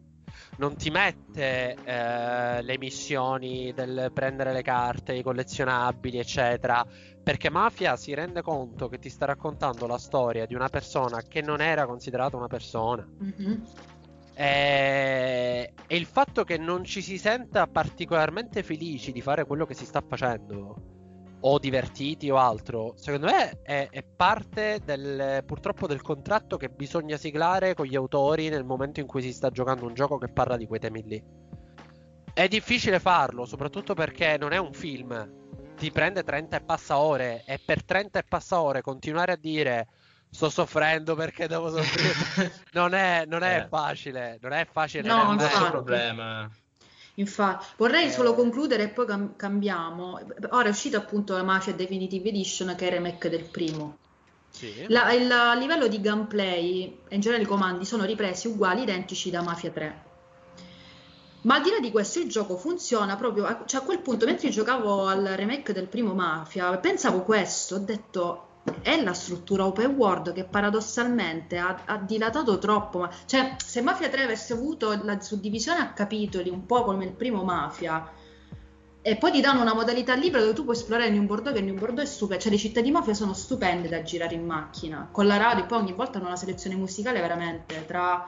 non ti mette eh, le missioni del prendere le carte, i collezionabili, eccetera, perché Mafia si rende conto che ti sta raccontando la storia di una persona che non era considerata una persona. Mm-hmm. E... e il fatto che non ci si senta particolarmente felici di fare quello che si sta facendo o divertiti o altro, secondo me è, è, parte del, purtroppo del contratto che bisogna siglare con gli autori nel momento in cui si sta giocando un gioco che parla di quei temi lì. È difficile farlo, soprattutto perché non è un film. Ti prende 30 e passa ore e per 30 e passa ore continuare a dire sto soffrendo perché devo soffrire non è, non è eh. facile, non è facile. No, non è un problema. Infatti, vorrei eh... solo concludere e poi cam- cambiamo. Ora è uscita appunto la Mafia Definitive Edition che è il remake del primo. Sì. La, il a livello di gameplay e in generale i comandi sono ripresi uguali, identici da Mafia 3. Ma al di là di questo il gioco funziona proprio, a, cioè a quel punto mentre giocavo al remake del primo Mafia, pensavo questo, ho detto è la struttura open world che paradossalmente ha, ha dilatato troppo. Ma, cioè, se Mafia 3 avesse avuto la suddivisione a capitoli, un po' come il primo Mafia, e poi ti danno una modalità libera dove tu puoi esplorare New Bordeaux, che New Bordeaux è stupendo. Cioè, le città di Mafia sono stupende da girare in macchina, con la radio, poi ogni volta hanno una selezione musicale veramente tra,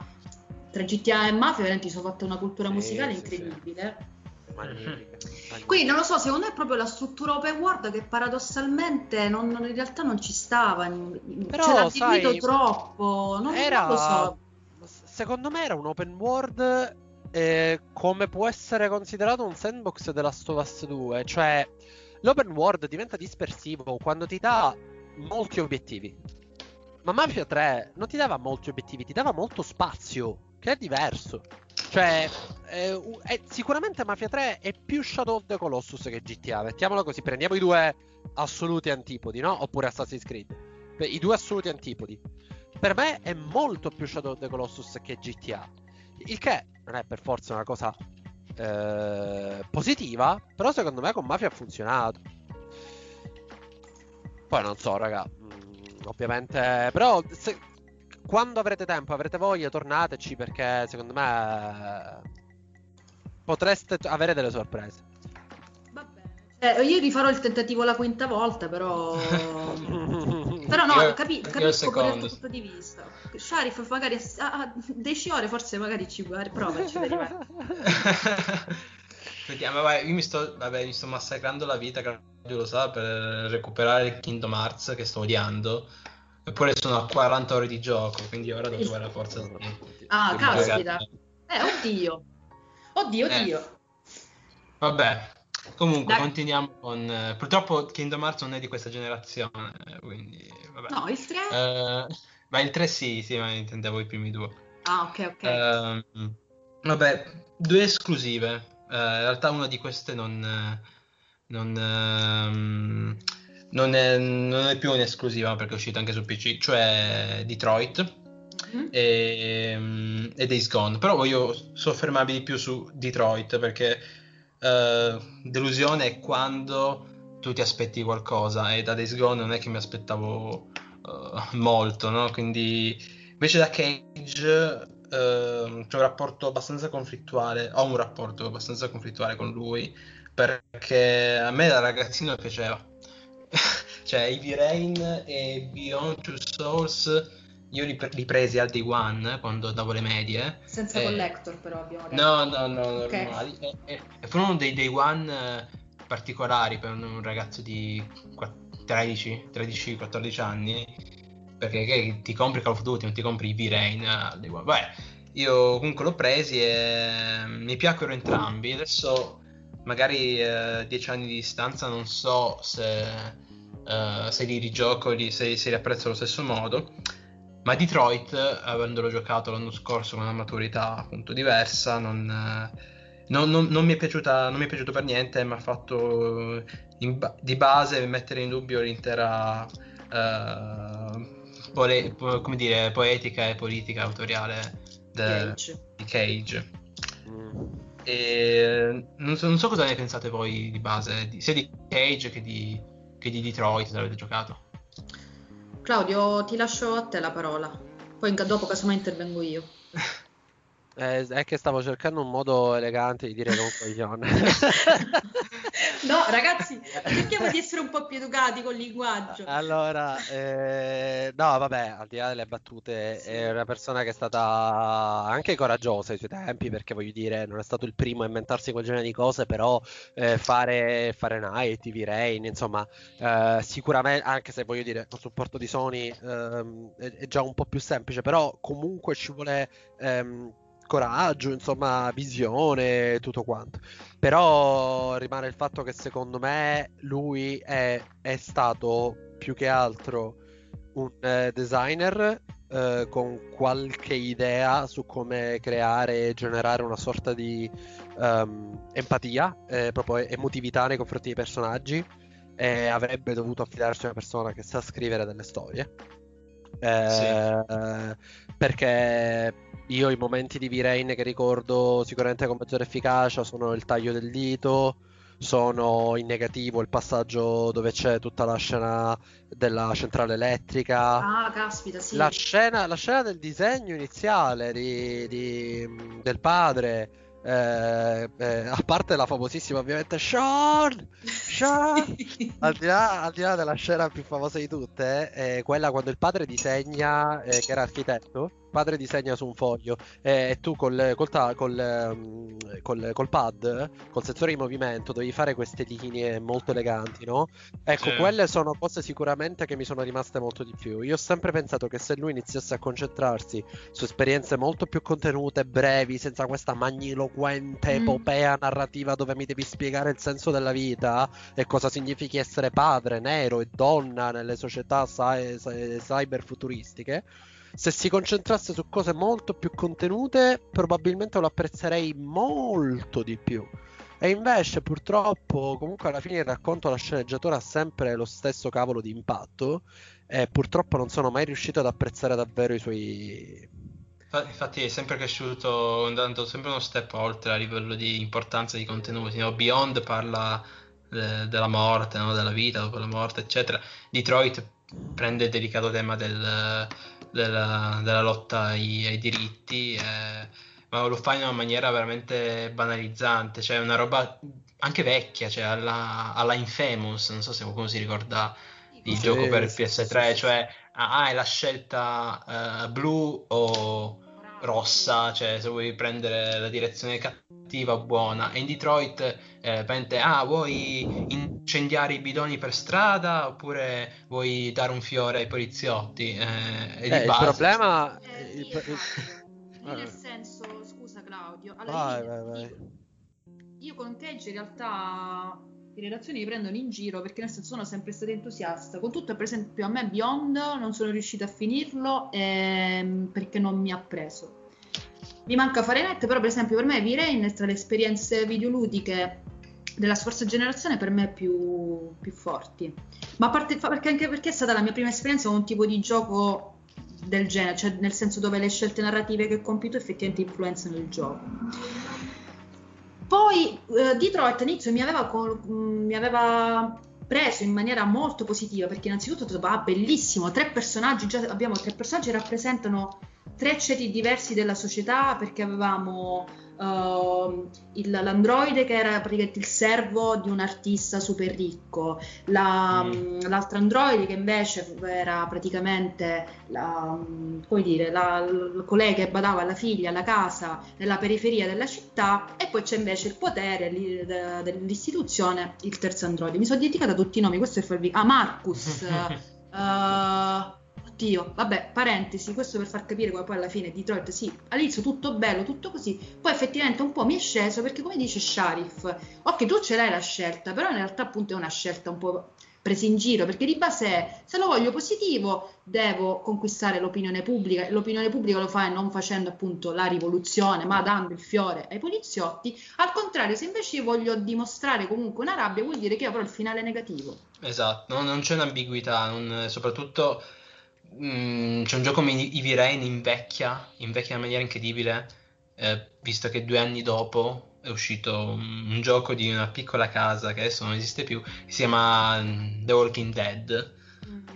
tra GTA e Mafia, veramente si sono fatte una cultura musicale sì, incredibile. Sì magnifica, Quindi non lo so, secondo me è proprio la struttura open world che paradossalmente non, non, in realtà non ci stava. Però, Ce l'ha sai, troppo. Non, era, non lo so. Secondo me era un open world eh, come può essere considerato un sandbox della Stovas 2. Cioè, l'open world diventa dispersivo quando ti dà molti obiettivi. Ma Mafia 3 non ti dava molti obiettivi, ti dava molto spazio, che è diverso. Cioè, eh, è, sicuramente Mafia 3 è più Shadow of the Colossus che GTA. Mettiamolo così, prendiamo i due assoluti antipodi, no? Oppure Assassin's Creed. I due assoluti antipodi. Per me è molto più Shadow of the Colossus che GTA. Il che non è per forza una cosa eh, positiva, però secondo me con Mafia ha funzionato. Poi non so, raga. Mm, ovviamente, però se, quando avrete tempo, avrete voglia, tornateci perché secondo me potreste avere delle sorprese. Eh, io rifarò il tentativo la quinta volta, però... però no, Io- capi- capisco secondo. tuo punto di vista. Sharif magari a, a 10 ore forse magari ci guarda, provaci per. Vediamo, vabbè, io mi sto, vabbè, mi sto massacrando la vita, Claudio lo sa, per recuperare il Kingdom Hearts che sto odiando. Eppure sono a 40 ore di gioco, quindi ora devo trovare la forza di... Ah, di caspita. giocare. Eh, oddio. Oddio, Eh. oddio. Vabbè, comunque Dai. continuiamo con... eh, purtroppo Kingdom Hearts non è di questa generazione, eh, quindi vabbè. No, il 3? Eh, ma il 3 sì, sì, ma intendevo i primi due. Ah, ok, ok. Ehm, vabbè, due esclusive. Eh, in realtà una di queste non, eh, non, ehm, non è, non è più un'esclusiva perché è uscita anche su PC, cioè Detroit Mhm. e, mm, e Days Gone. Però voglio soffermarmi di più su Detroit perché eh, delusione è quando tu ti aspetti qualcosa e da Days Gone non è che mi aspettavo eh, molto, no? Quindi invece da Cage ehm, c'è un rapporto abbastanza conflittuale, ho un rapporto abbastanza conflittuale con lui perché a me da ragazzino piaceva. cioè Heavy Rain e Beyond Two Souls io li, li presi al day one quando davo le medie Senza eh, collector però abbiamo detto. No, no, no, Ok. normali. E, e- e furono dei day one eh, particolari per un, un ragazzo di qua- 13, 13, 14 anni. Perché ti compri Call of Duty, non ti compri V-Rain al day one. Vabbè, io comunque l'ho presi e mi piacquero entrambi. Adesso, magari eh, 10 anni di distanza, non so se, eh, se li rigioco, li- se, se li apprezzo allo stesso modo. Ma Detroit, avendolo giocato l'anno scorso con una maturità appunto diversa, non, eh, non- non- non mi è piaciuta, non mi è piaciuto per niente, mi ha fatto in ba- di base mettere in dubbio l'intera eh, pole- po- come dire, poetica e politica autoriale de- Cage. di Cage. Mm. E non so, non so cosa ne pensate voi di base, di- sia di Cage che di, che di Detroit, se l'avete giocato. Claudio, ti lascio a te la parola. Poi dopo casomai intervengo io. Eh, è che stavo cercando un modo elegante di dire un coglione. No, ragazzi, cerchiamo di essere un po' più educati col linguaggio. Allora, eh, no, vabbè, al di là delle battute, Sì. è una persona che è stata anche coraggiosa ai suoi tempi, perché voglio dire, non è stato il primo a inventarsi quel genere di cose, però eh, fare, fare Night, TV Rain, insomma, eh, sicuramente, anche se voglio dire, il supporto di Sony ehm, è, è già un po' più semplice, però comunque ci vuole ehm, coraggio, insomma, visione, tutto quanto. Però rimane il fatto che secondo me lui è, è stato più che altro un eh, designer eh, con qualche idea su come creare e generare una sorta di ehm, empatia, eh, proprio emotività nei confronti dei personaggi e avrebbe dovuto affidarsi a una persona che sa scrivere delle storie. Eh, perché io i momenti di V-Rain che ricordo sicuramente con maggiore efficacia sono il taglio del dito, sono in negativo il passaggio dove c'è tutta la scena della centrale elettrica. Ah, caspita, sì. La scena, la scena del disegno iniziale di- di- del padre, eh, eh, a parte la famosissima ovviamente Sean, Sean, al di là, al di là della scena più famosa di tutte, eh, quella quando il padre disegna, eh, che era architetto, padre disegna su un foglio eh, e tu col, col, ta- col, ehm, col- col pad, col sensore di movimento, devi fare queste linee molto eleganti, no? Ecco, Sì. quelle sono cose sicuramente che mi sono rimaste molto di più. Io ho sempre pensato che se lui iniziasse a concentrarsi su esperienze molto più contenute, brevi, senza questa magniloquente Mm. epopea narrativa dove mi devi spiegare il senso della vita e cosa significhi essere padre, nero e donna nelle società cy- cy- cyberfuturistiche. Se si concentrasse su cose molto più contenute, probabilmente lo apprezzerei molto di più. E invece, purtroppo, comunque alla fine il racconto, la sceneggiatura ha sempre lo stesso cavolo di impatto. E purtroppo non sono mai riuscito ad apprezzare davvero i suoi. Fa- Infatti è sempre cresciuto andando sempre uno step oltre a livello di importanza di contenuti. no? Beyond parla eh, della morte, no? della vita dopo la morte, eccetera. Detroit prende il delicato tema del- della, della lotta ai, ai diritti, eh, ma lo fa in una maniera veramente banalizzante, cioè una roba anche vecchia, cioè alla, alla Infamous, non so se qualcuno si ricorda il sì, gioco per PS3, sì, cioè ah, è la scelta uh, blu o rossa, cioè se vuoi prendere la direzione cattiva o buona. E in Detroit eh, pente, ah, vuoi incendiare i bidoni per strada oppure vuoi dare un fiore ai poliziotti? Eh, eh, il problema... Eh, il, il... Nel senso, scusa Claudio, allora, vai, vai, vai. io con Cage in realtà le relazioni mi prendono in giro perché nel senso sono sempre stata entusiasta. Con tutto, per esempio, a me Beyond non sono riuscita a finirlo ehm, perché non mi ha preso. Mi manca fare net, però per esempio per me V-Rain tra le esperienze videoludiche della scorsa generazione per me più, più forti. Ma parte perché anche perché è stata la mia prima esperienza con un tipo di gioco del genere, cioè nel senso dove le scelte narrative che ho compiuto effettivamente influenzano il gioco. Poi eh, Detroit all'inizio mi aveva, mm, mi aveva, preso in maniera molto positiva perché innanzitutto ho detto, ah, bellissimo, tre personaggi, già abbiamo tre personaggi rappresentano tre ceti diversi della società perché avevamo uh, il, l'androide che era praticamente il servo di un artista super ricco, la, mm. l'altro androide che invece era praticamente la, come dire, la, la collega che badava alla figlia, alla casa, nella periferia della città e poi c'è invece il potere li, de, dell'istituzione, il terzo androide. Mi sono dimenticata tutti i nomi, questo è farvi... Ah, Marcus. uh, Oddio, vabbè, parentesi, questo per far capire come poi alla fine Detroit, sì, all'inizio tutto bello, tutto così, poi effettivamente un po' mi è sceso perché come dice Sharif, ok, tu ce l'hai la scelta, però in realtà appunto è una scelta un po' presa in giro, perché di base è, se lo voglio positivo, devo conquistare l'opinione pubblica, e l'opinione pubblica lo fai non facendo appunto la rivoluzione, ma dando il fiore ai poliziotti, al contrario, se invece io voglio dimostrare comunque una rabbia, vuol dire che avrò il finale negativo. Esatto, non, non c'è un'ambiguità, non, soprattutto Mm, c'è un gioco come Eevee Rain invecchia, invecchia in maniera incredibile, eh, visto che due anni dopo è uscito un, un, gioco di una piccola casa che adesso non esiste più, che si chiama mm, The Walking Dead. Mm.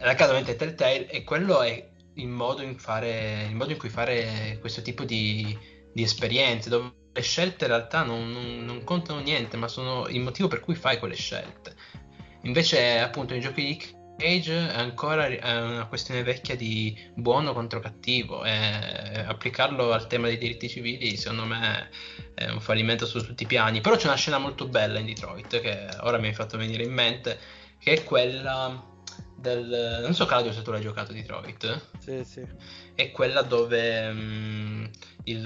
La casa ovviamente è Telltale e quello è il modo in, fare, il modo in cui fare questo tipo di, di esperienze, dove le scelte in realtà non, non, non, contano niente, ma sono il motivo per cui fai quelle scelte. Invece, appunto, nei giochi di Cage è ancora una questione vecchia di buono contro cattivo e applicarlo al tema dei diritti civili secondo me è un fallimento su tutti i piani. Però c'è una scena molto bella in Detroit che ora mi hai fatto venire in mente che è quella del non so Claudio se tu l'hai giocato Detroit? Sì sì. È quella dove um, il,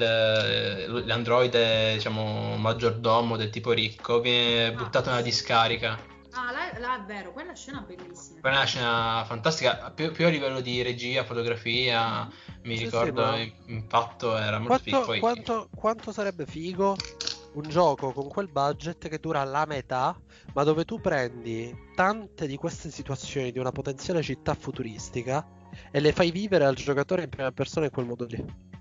l'androide diciamo maggiordomo del tipo ricco viene buttato nella discarica Ah, là, là, è vero, quella scena bellissima. Quella è una scena fantastica, più, più a livello di regia, fotografia, mi sì, ricordo sì, l'impatto era molto quanto, figo. Poi... Quanto, quanto sarebbe figo un gioco con quel budget che dura la metà, ma dove tu prendi tante di queste situazioni di una potenziale città futuristica e le fai vivere al giocatore in prima persona in quel modo lì.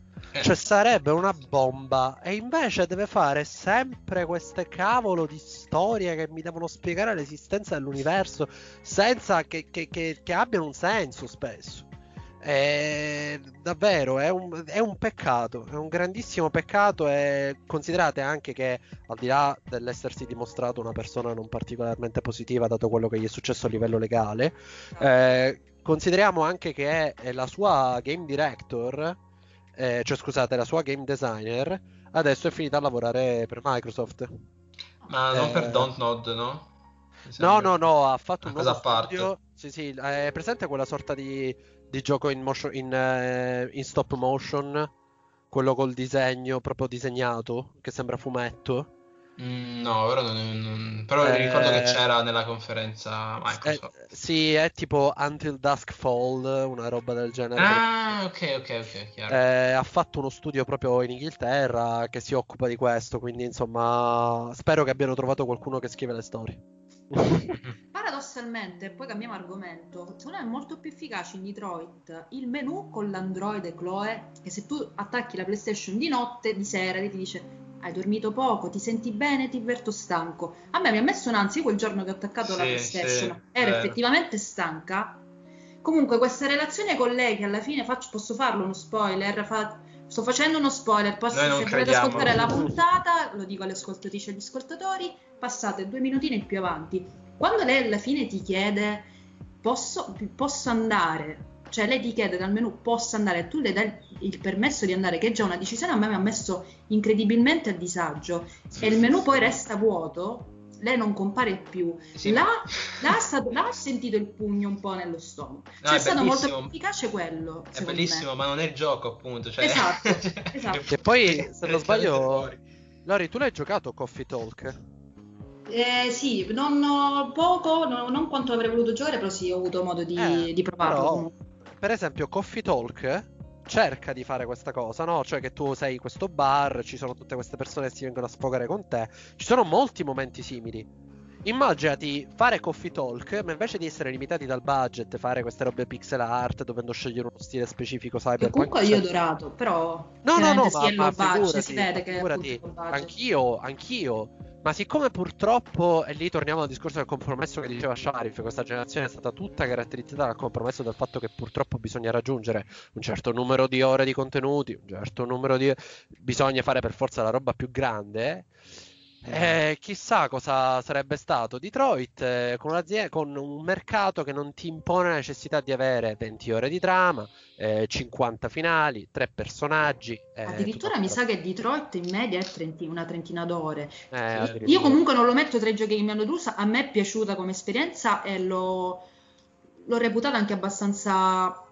Cioè sarebbe una bomba. E invece deve fare sempre queste cavolo di storie che mi devono spiegare l'esistenza dell'universo senza che, che, che, che abbiano un senso spesso. È, davvero è un, è un, peccato, è un grandissimo peccato. E considerate anche che al di là dell'essersi dimostrato una persona non particolarmente positiva dato quello che gli è successo a livello legale, eh, consideriamo anche che la sua game director eh, cioè scusate, la sua game designer, adesso è finita a lavorare per Microsoft. Ma non eh, per Dontnod, no? No, no, no, ha fatto un nuovo studio. Sì, sì, è presente quella sorta di, di gioco in, motion, in, uh, in stop motion, quello col disegno proprio disegnato, che sembra fumetto. Mm, no, ora non, non... però eh, ricordo che c'era nella conferenza Microsoft. Eh, sì, è tipo Until Dusk Fall, una roba del genere. Ah, ok, ok, ok, chiaro. Eh, ha fatto uno studio proprio in Inghilterra che si occupa di questo, quindi insomma spero che abbiano trovato qualcuno che scrive le storie. Paradossalmente, poi cambiamo argomento, secondo me è molto più efficace in Detroit il menu con l'Android Chloe, che se tu attacchi la PlayStation di notte, di sera, ti dice hai dormito poco, ti senti bene, ti avverto stanco. A me mi ha messo un'ansia quel giorno che ho attaccato sì, la PlayStation, sì, ero vero. effettivamente stanca. Comunque questa relazione con lei che alla fine faccio, posso farlo uno spoiler, fa, Sto facendo uno spoiler, posso, se volete ascoltare la puntata, lo dico alle ascoltatrici e agli ascoltatori, passate due minutini più avanti. Quando lei alla fine ti chiede posso, posso andare, cioè lei ti chiede dal menu posso andare e tu le dai il permesso di andare, che è già una decisione a me mi ha messo incredibilmente a disagio e il menu poi resta vuoto, lei non compare più. Sì. Là, là, stato, là, ha sentito il pugno un po' nello stomaco. No, cioè è, stato molto più efficace quello. È bellissimo, me. ma non è il gioco, appunto. Cioè... Esatto, esatto. E poi, se non sbaglio, Lori, tu l'hai giocato Coffee Talk? Eh, sì, non poco, non, non, quanto avrei voluto giocare, però sì, ho avuto modo di, eh, di provarlo. Però, per esempio, Coffee Talk cerca di fare questa cosa, no? Cioè che tu sei in questo bar, ci sono tutte queste persone che si vengono a sfogare con te. Ci sono molti momenti simili. Immaginati fare coffee talk, ma invece di essere limitati dal budget, fare queste robe pixel art, dovendo scegliere uno stile specifico cyberpunk. Comunque io ho adorato, però No, no, no, ma, ma figurati, si vede che figurati, anch'io, anch'io ma siccome purtroppo, e lì torniamo al discorso del compromesso che diceva Sharif, questa generazione è stata tutta caratterizzata dal compromesso del fatto che purtroppo bisogna raggiungere un certo numero di ore di contenuti, un certo numero di... bisogna fare per forza la roba più grande. Eh, chissà cosa sarebbe stato Detroit eh, con, con, un mercato che non ti impone la necessità di avere 20 ore di trama, eh, 50 finali, 3 personaggi. Eh, Addirittura mi sa che Detroit in media è 30, una trentina d'ore. Eh, Io comunque non lo metto tra i giochi che mi hanno deluso, a me è piaciuta come esperienza e l'ho, l'ho reputata anche abbastanza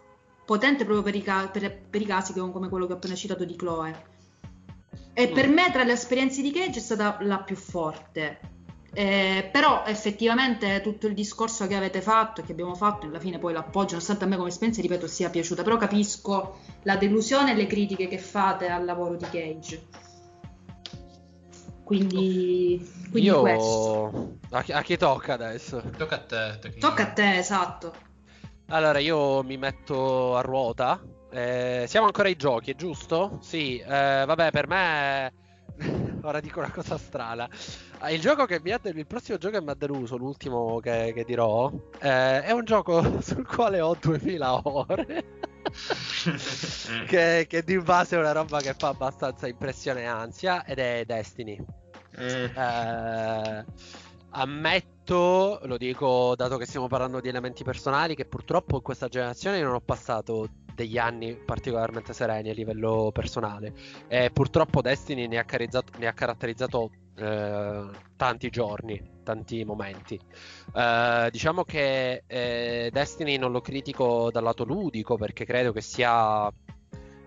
potente proprio per i, per, per i casi come quello che ho appena citato di Chloe. E per me tra le esperienze di Cage è stata la più forte. Eh, però effettivamente tutto il discorso che avete fatto e che abbiamo fatto alla fine poi l'appoggio nonostante a me come esperienza ripeto sia piaciuta. Però capisco la delusione e le critiche che fate al lavoro di Cage quindi, quindi Io... questo. A chi, a chi tocca adesso? tocca a te tocca a te esatto. Allora io mi metto a ruota eh, siamo ancora ai giochi, è giusto? Sì, eh, vabbè, per me. Ora dico una cosa strana. Ah, il, gioco che mi ha, il prossimo gioco che mi ha deluso, l'ultimo che, che dirò, eh, è un gioco sul quale ho 2000 ore. che, che, di base è una roba che fa abbastanza impressione e ansia, ed è Destiny. Mm. Eh, ammetto, lo dico dato che stiamo parlando di elementi personali, che purtroppo in questa generazione non ho passato degli anni particolarmente sereni a livello personale. E purtroppo Destiny ne ha, ne ha caratterizzato eh, tanti giorni, tanti momenti. Eh, diciamo che eh, Destiny non lo critico dal lato ludico perché credo che sia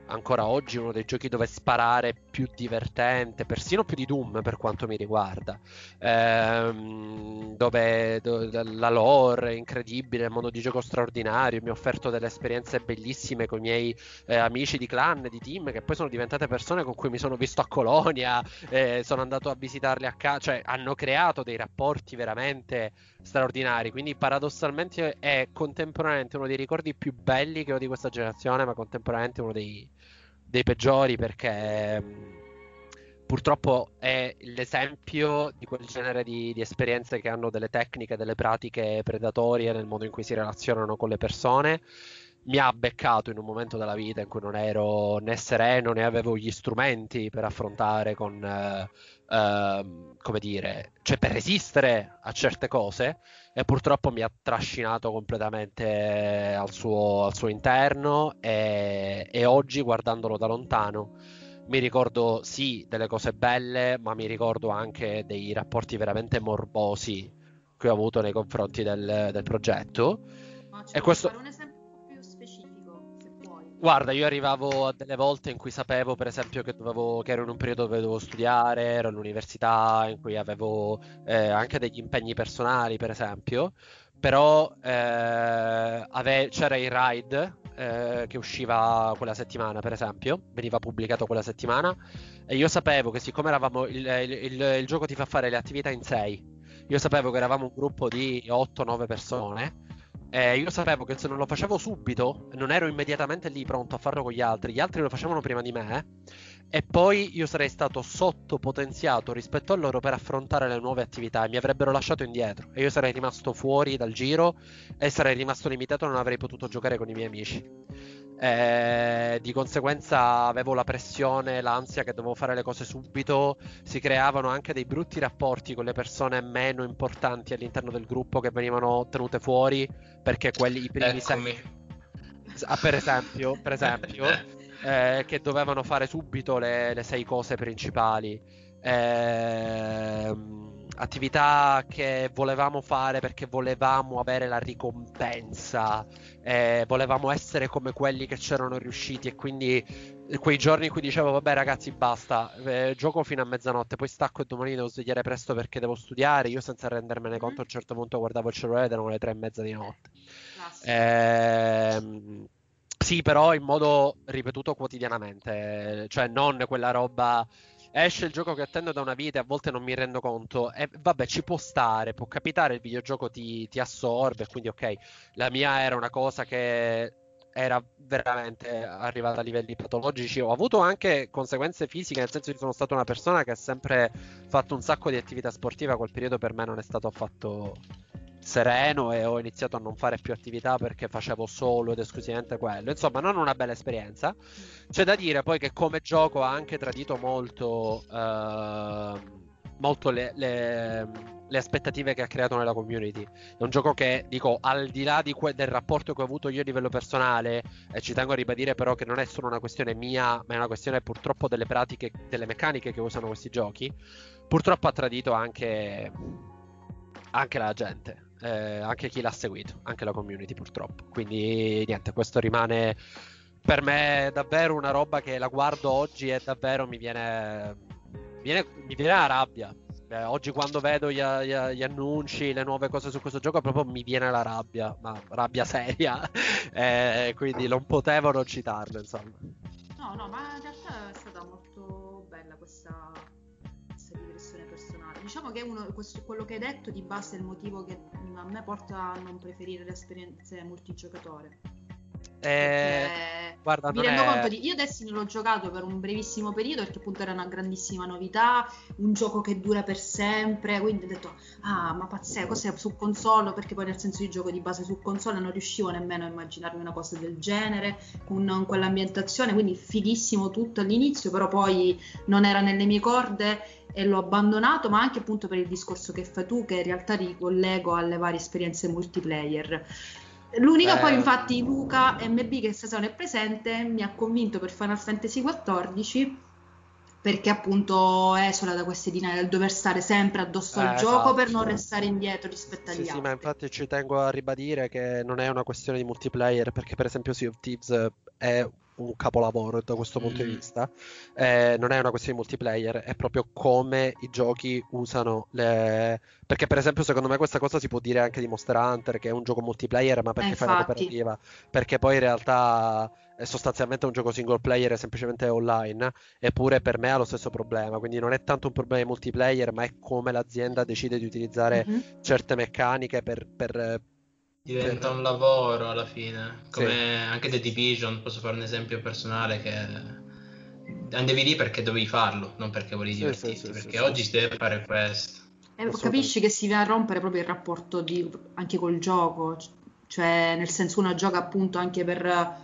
ancora oggi uno dei giochi dove sparare più divertente, persino più di Doom per quanto mi riguarda, ehm, dove, dove, la lore è incredibile, il modo di gioco straordinario, mi ha offerto delle esperienze bellissime con i miei eh, amici di clan, di team, che poi sono diventate persone con cui mi sono visto a Colonia, eh, sono andato a visitarli a casa, cioè hanno creato dei rapporti veramente straordinari, quindi paradossalmente è contemporaneamente uno dei ricordi più belli che ho di questa generazione, ma contemporaneamente uno dei dei peggiori perché mm, purtroppo è l'esempio di quel genere di, di, esperienze che hanno delle tecniche, delle pratiche predatorie nel modo in cui si relazionano con le persone. Mi ha beccato in un momento della vita in cui non ero né sereno né avevo gli strumenti per affrontare con, eh, eh, come dire, cioè per resistere a certe cose e purtroppo mi ha trascinato completamente al suo, al suo interno e, e, oggi guardandolo da lontano mi ricordo sì delle cose belle ma mi ricordo anche dei rapporti veramente morbosi che ho avuto nei confronti del, del progetto. E questo... un Guarda, io arrivavo a delle volte in cui sapevo, per esempio, che, dovevo, che ero in un periodo dove dovevo studiare, ero all'università, in cui avevo eh, anche degli impegni personali, per esempio. Però eh, ave- c'era il ride eh, che usciva quella settimana, per esempio, veniva pubblicato quella settimana, e io sapevo che siccome eravamo il, il, il, il gioco ti fa fare le attività in sei, io sapevo che eravamo un gruppo di 8-9 persone eh, io sapevo che se non lo facevo subito, non ero immediatamente lì pronto a farlo con gli altri, gli altri lo facevano prima di me, e poi io sarei stato sottopotenziato rispetto a loro per affrontare le nuove attività e mi avrebbero lasciato indietro. E io sarei rimasto fuori dal giro e sarei rimasto limitato non avrei potuto giocare con i miei amici. Eh, di conseguenza avevo la pressione, l'ansia che dovevo fare le cose subito, si creavano anche dei brutti rapporti con le persone meno importanti all'interno del gruppo che venivano tenute fuori perché quelli i primi sei, ah, per esempio, per esempio eh, che dovevano fare subito le, le sei cose principali. Eh, attività che volevamo fare perché volevamo avere la ricompensa, eh, volevamo essere come quelli che c'erano riusciti e quindi quei giorni in cui dicevo vabbè ragazzi basta, eh, gioco fino a mezzanotte, poi stacco e domani devo svegliare presto perché devo studiare, io senza rendermene conto a un certo punto guardavo il cellulare ed erano le tre e mezza di notte. Eh, sì, però in modo ripetuto quotidianamente, cioè non quella roba esce il gioco che attendo da una vita e a volte non mi rendo conto. E vabbè, ci può stare, può capitare, il videogioco ti, ti assorbe, quindi ok, la mia era una cosa che era veramente arrivata a livelli patologici. Ho avuto anche conseguenze fisiche, nel senso che sono stata una persona che ha sempre fatto un sacco di attività sportiva, quel periodo per me non è stato affatto sereno e ho iniziato a non fare più attività perché facevo solo ed esclusivamente quello. Insomma, non una bella esperienza. C'è da dire poi che come gioco ha anche tradito molto, uh, molto le, le, le, aspettative che ha creato nella community. È un gioco che, dico, al di là di que- del rapporto che ho avuto io a livello personale, e ci tengo a ribadire però che non è solo una questione mia, ma è una questione purtroppo delle pratiche, delle meccaniche che usano questi giochi, purtroppo ha tradito anche anche la gente eh, anche chi l'ha seguito, anche la community purtroppo. Quindi niente, questo rimane per me davvero una roba che la guardo oggi e davvero mi viene, viene, mi viene la rabbia. Eh, oggi quando vedo gli, gli, gli, annunci, le nuove cose su questo gioco, proprio mi viene la rabbia, ma rabbia seria. eh, quindi non potevo non citarlo, insomma. No, no, ma diciamo che uno, questo, quello che hai detto di base è il motivo che a me porta a non preferire le esperienze multigiocatore. Eh, guarda, mi rendo è... conto di io Destiny l'ho giocato per un brevissimo periodo perché appunto era una grandissima novità, un gioco che dura per sempre, quindi ho detto ah ma pazzesco, cos'è su console perché poi nel senso di gioco di base su console non riuscivo nemmeno a immaginarmi una cosa del genere con, con quell'ambientazione, quindi fighissimo tutto all'inizio, però poi non era nelle mie corde e l'ho abbandonato, ma anche appunto per il discorso che fai tu che in realtà ricollego alle varie esperienze multiplayer. L'unica eh, poi infatti Luca MB che stasera è presente mi ha convinto per Final Fantasy XIV perché appunto esula da queste dinamiche del dover stare sempre addosso al eh, gioco esatto. per non restare indietro rispetto agli sì, altri. Sì, ma infatti ci tengo a ribadire che non è una questione di multiplayer perché per esempio Sea of Thieves è un capolavoro da questo punto mm. di vista. Eh, non è una questione di multiplayer, è proprio come i giochi usano le. Perché, per esempio, secondo me questa cosa si può dire anche di Monster Hunter, che è un gioco multiplayer, ma perché eh, fa la cooperativa. Perché poi in realtà è sostanzialmente un gioco single player è semplicemente online, eppure per me ha lo stesso problema. Quindi non è tanto un problema di multiplayer, ma è come l'azienda decide di utilizzare mm-hmm. certe meccaniche per, per diventa un lavoro alla fine, come sì. anche The Division, posso fare un esempio personale che andavi lì perché dovevi farlo, non perché volevi divertirti, sì, sì, perché oggi si deve fare questo. Eh, capisci che si viene a rompere proprio il rapporto di, anche col gioco, cioè nel senso uno gioca appunto anche per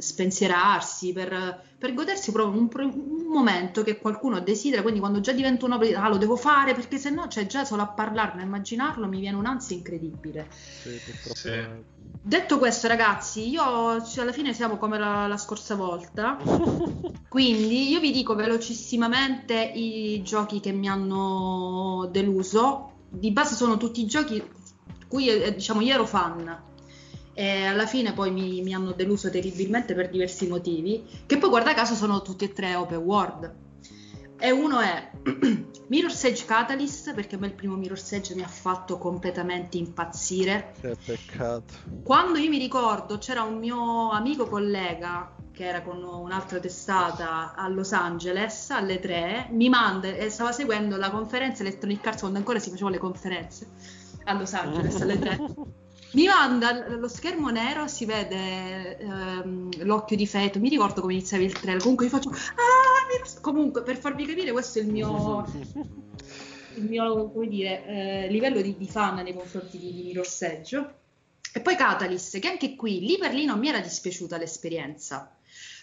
spensierarsi, per, per godersi proprio un, un, momento che qualcuno desidera, quindi quando già diventa un'opera, ah lo devo fare perché se no, cioè già solo a parlarne, a immaginarlo, mi viene un'ansia incredibile. Sì, sì. Detto questo ragazzi, io cioè, alla fine siamo come la, la scorsa volta, quindi io vi dico velocissimamente i giochi che mi hanno deluso, di base sono tutti giochi cui eh, diciamo io ero fan e alla fine poi mi, mi, hanno deluso terribilmente per diversi motivi, che poi guarda caso sono tutti e tre open world. E uno è Mirror's Edge Catalyst, perché a me il primo Mirror's Edge mi ha fatto completamente impazzire. Che peccato. Quando io mi ricordo c'era un mio amico collega che era con un'altra testata a Los Angeles alle 3, mi manda e stava seguendo la conferenza Electronic Arts quando ancora si facevano le conferenze a Los Angeles alle 3. Mi manda lo schermo nero, si vede ehm, l'occhio di feto. Mi ricordo come iniziava il trailer. Comunque io faccio. Ah, comunque, per farvi capire, questo è il mio. il mio come dire, eh, livello di, di, fan nei confronti di, di Mirror's Edge. E poi Catalyst, che anche qui, lì per lì non mi era dispiaciuta l'esperienza.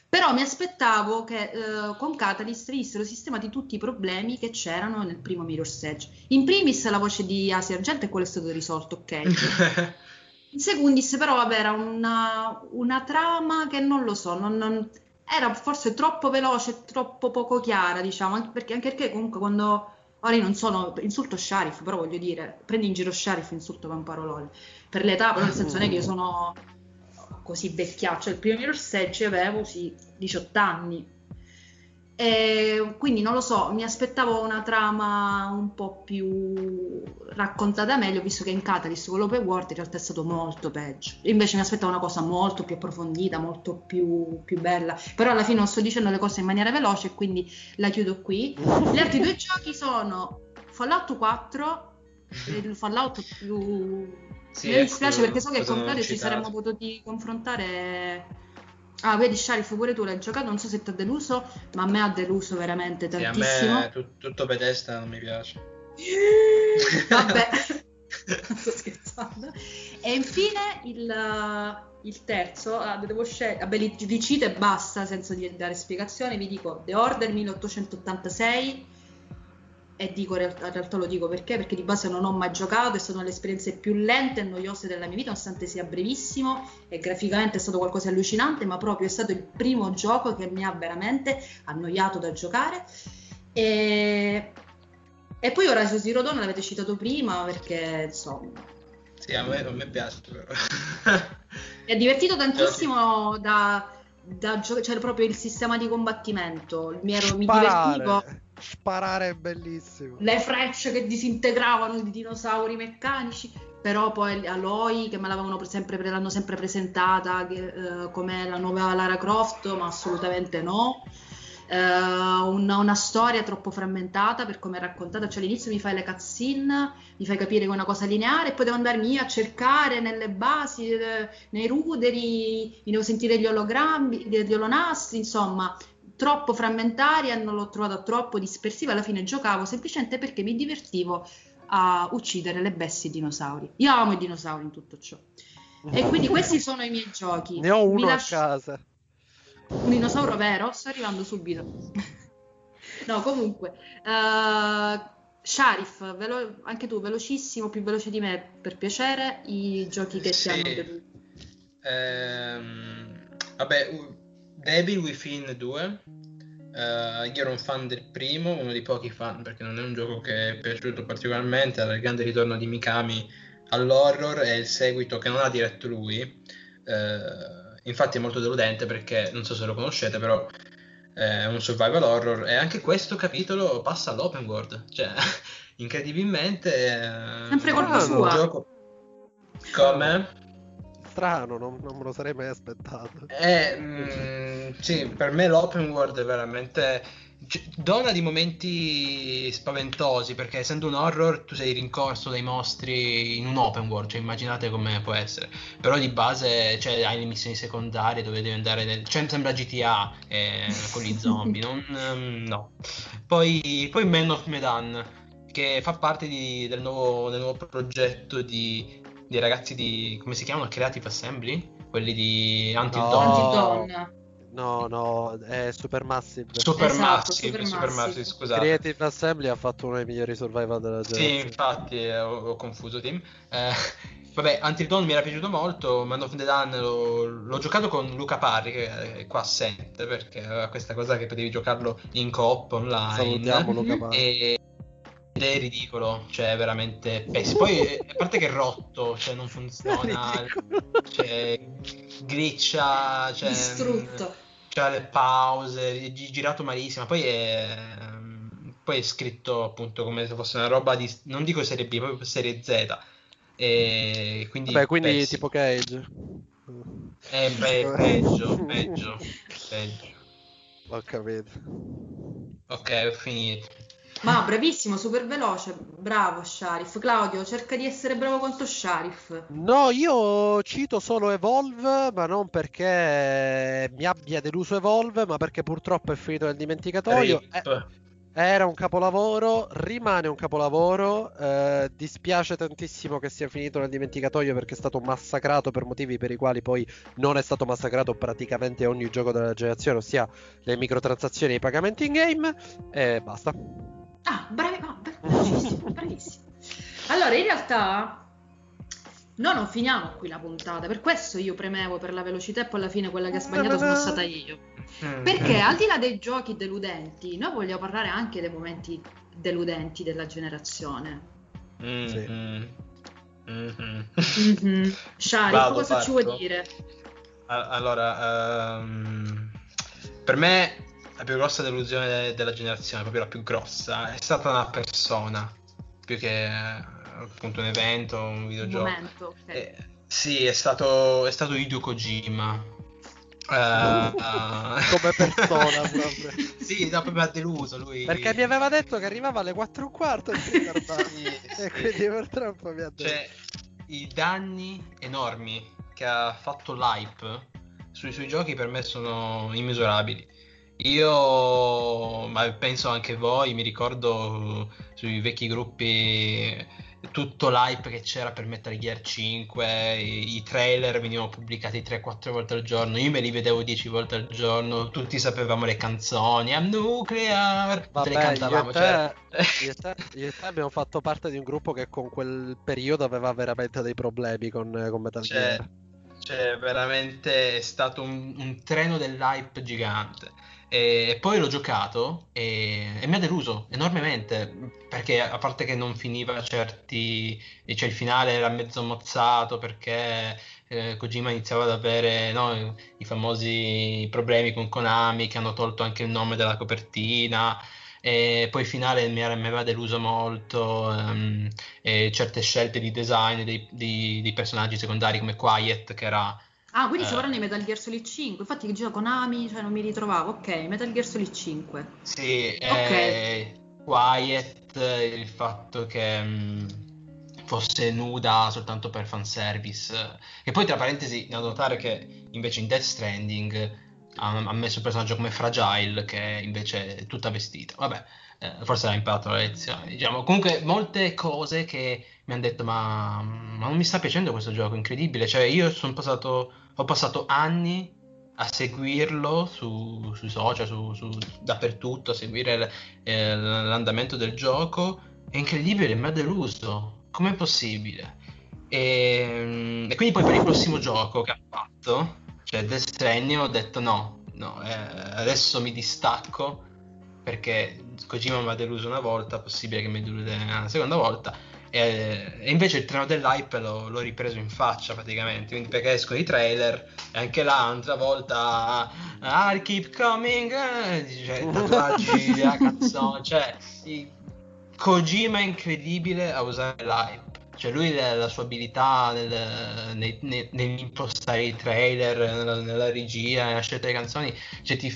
Però mi aspettavo che eh, con Catalyst venissero sistemati tutti i problemi che c'erano nel primo Mirror's Edge. In primis la voce di Asia Argento e quello è stato risolto, ok. In secundis però vabbè, era una, una, trama che non lo so, non, non, era forse troppo veloce, troppo poco chiara, diciamo, anche perché, anche perché comunque quando... Ora io non sono, insulto Sharif, però voglio dire, prendi in giro Sharif, insulto con parolone. Per l'età, però nel senso non è che io sono così vecchiaccio. Il primo Mirror's Edge avevo sì, 18 anni. E quindi non lo so, mi aspettavo una trama un po' più raccontata meglio, visto che in Catalyst con l'open world in realtà è stato molto peggio. Invece mi aspettavo una cosa molto più approfondita, molto più, più bella. Però alla fine non sto dicendo le cose in maniera veloce, quindi la chiudo qui. Gli altri due giochi sono Fallout 4, il Fallout più sì, mi dispiace ecco, perché so che con Claudio ci saremmo potuti confrontare. Ah, vedi, Sharif, pure tu l'hai giocato. Non so se ti ha deluso, ma a me ha deluso veramente tantissimo. Sì, a me tut- tutto Bethesda non mi piace. Vabbè, sto scherzando. E infine il, il terzo, ah, devo scegliere. Vabbè, li, li cito e basta senza dare spiegazioni. Vi dico The Order 1886 e dico in realtà lo dico perché? Perché di base non ho mai giocato e sono le esperienze più lente e noiose della mia vita, nonostante sia brevissimo e graficamente è stato qualcosa di allucinante, ma proprio è stato il primo gioco che mi ha veramente annoiato da giocare. E, e poi Horizon Zero Dawn l'avete citato prima perché insomma... Sì, a me, a me piace però. mi ha divertito tantissimo da, da giocare, cioè proprio il sistema di combattimento, mi, ero, mi divertivo Sparare è bellissimo. Le frecce che disintegravano i dinosauri meccanici. Però poi Aloy, che me l'avevano sempre, l'hanno sempre presentata che, eh, come la nuova Lara Croft, ma assolutamente no. Eh, una, una, storia troppo frammentata per come è raccontata. Cioè, all'inizio mi fai le cutscene, mi fai capire che è una cosa lineare, e poi devo andarmi a cercare nelle basi, eh, nei ruderi, mi devo sentire gli ologrammi, gli olonastri, insomma, troppo frammentaria, non l'ho trovata troppo dispersiva, alla fine giocavo semplicemente perché mi divertivo a uccidere le bestie dinosauri. Io amo i dinosauri in tutto ciò. E quindi questi sono i miei giochi. Ne ho uno lascio... a casa. Un dinosauro vero? Sto arrivando subito. no, comunque. Uh, Sharif, velo... anche tu, velocissimo, più veloce di me, per piacere, i giochi che sì. ti hanno deluso. Ehm, vabbè, Devil Within 2. Uh, eh, io ero un fan del primo, uno dei pochi fan perché non è un gioco che è piaciuto particolarmente. Era il grande ritorno di Mikami all'horror e il seguito che non ha diretto lui. Uh, infatti è molto deludente perché non so se lo conoscete, però è un survival horror e anche questo capitolo passa all'open world. Cioè, incredibilmente. Sempre colpa sua. Gioco... Come? strano, non, non me lo sarei mai aspettato. Eh, mm, sì, per me l'open world è veramente dona di momenti spaventosi perché essendo un horror tu sei rincorso dai mostri in un open world cioè immaginate come può essere. Però di base cioè, hai le missioni secondarie dove devi andare nel... cioè sembra GTA eh, con gli zombie non, um, no. Poi, poi Man of Medan che fa parte di, del, nuovo, del, nuovo, progetto di dei ragazzi di come si chiamano? Creative Assembly? Quelli di Until no. No, no, è Supermassive. Supermassive, esatto, Supermassive, scusate. Creative Assembly ha fatto uno dei migliori survival della generazione. Sì, infatti eh, ho, ho, confuso team. Eh, vabbè, Until Dawn mi era piaciuto molto, Man of the Dawn l'ho, l'ho, giocato con Luca Parri che è qua assente perché aveva questa cosa che potevi giocarlo in coop online. Salutiamo Luca Parri. E ed è ridicolo, cioè veramente pessimo. Poi a parte che è rotto, cioè non funziona, cioè glitcha, cioè, distrutto. C'ha le pause, girato malissimo. Poi è, poi è scritto appunto come se fosse una roba di non dico serie B, proprio serie Z. E quindi, Beh, quindi tipo Cage. Eh, beh, peggio, peggio, peggio. Ho capito. Ok, ho finito. Ma bravissimo, super veloce, bravo Sharif. Claudio, cerca di essere bravo quanto Sharif. No, io cito solo Evolve, ma non perché mi abbia deluso Evolve, ma perché purtroppo è finito nel dimenticatoio. Eh, Era un capolavoro, rimane un capolavoro. Eh, dispiace tantissimo che sia finito nel dimenticatoio perché è stato massacrato per motivi per i quali poi non è stato massacrato praticamente ogni gioco della generazione, ossia le microtransazioni e i pagamenti in game. E basta. Ah, bravi, no, bravissimo, bravissimo. Allora, in realtà No, non finiamo qui la puntata, per questo io premevo per la velocità e poi alla fine quella che ha sbagliato sono stata io. Perché al di là dei giochi deludenti, noi vogliamo parlare anche dei momenti deludenti della generazione. Mm-hmm. Sì. Mm-hmm. Mm-hmm. Shari, Vado, cosa parto. ci vuoi dire? Allora, um, per me la più grossa delusione della generazione, proprio la più grossa, è stata una persona più che appunto un evento, un videogioco. Un momento, okay. eh, sì, è stato, è stato Hideo Kojima. Uh, uh, come persona proprio sì no, proprio ha deluso lui perché mi aveva detto che arrivava alle 4 e un quarto e, sì, e quindi purtroppo mi ha detto cioè i danni enormi che ha fatto l'hype sui suoi giochi per me sono immisurabili io ma penso anche voi mi ricordo sui vecchi gruppi tutto l'hype che c'era per Metal Gear 5, i, i trailer venivano pubblicati 3-4 volte al giorno, io me li vedevo 10 volte al giorno, tutti sapevamo le canzoni, a nuclear, Vabbè, le cantavamo. Io e, te, cioè... io, e te, io, e te, abbiamo fatto parte di un gruppo che con quel periodo aveva veramente dei problemi con, con Metal cioè, Gear. Cioè, veramente è stato un, un treno dell'hype gigante. E poi l'ho giocato e, e, mi ha deluso enormemente perché a parte che non finiva certi, cioè il finale era mezzo mozzato perché eh, Kojima iniziava ad avere no, i famosi problemi con Konami che hanno tolto anche il nome della copertina e poi il finale mi, aveva deluso molto um, certe scelte di design dei, dei, dei personaggi secondari come Quiet che era Ah, quindi eh. stiamo parlando di Metal Gear Solid 5. Infatti che gioco Konami, cioè non mi ritrovavo. Ok, Metal Gear Solid 5. Sì, ok. Eh, Quiet, il fatto che mh, mm, fosse nuda soltanto per fanservice. E poi tra parentesi da notare che invece in Death Stranding ha, messo un personaggio come Fragile che invece è tutta vestita. Vabbè, eh, forse ha imparato la lezione. Diciamo. Comunque molte cose che mi hanno detto ma, ma non mi sta piacendo questo gioco, incredibile. Cioè io sono passato ho passato anni a seguirlo su, sui social, su, su, dappertutto, a seguire eh, l'andamento del gioco. È incredibile, mi ha deluso. Com'è possibile? E, e, quindi poi per il prossimo gioco che ha fatto, cioè Death ho detto no, no eh, adesso mi distacco perché Kojima mi ha deluso una volta, possibile che mi delude una seconda volta e, e, invece il treno dell'hype l'ho, l'ho, ripreso in faccia praticamente, quindi perché escono i trailer e anche là un'altra volta ah, keep coming, cioè tatuaggi la canzone, cioè Kojima è incredibile a usare l'hype. Cioè lui la, la sua abilità nel, nel, nel, nell'impostare i trailer, nella, nella, regia, nella scelta delle canzoni, cioè ti,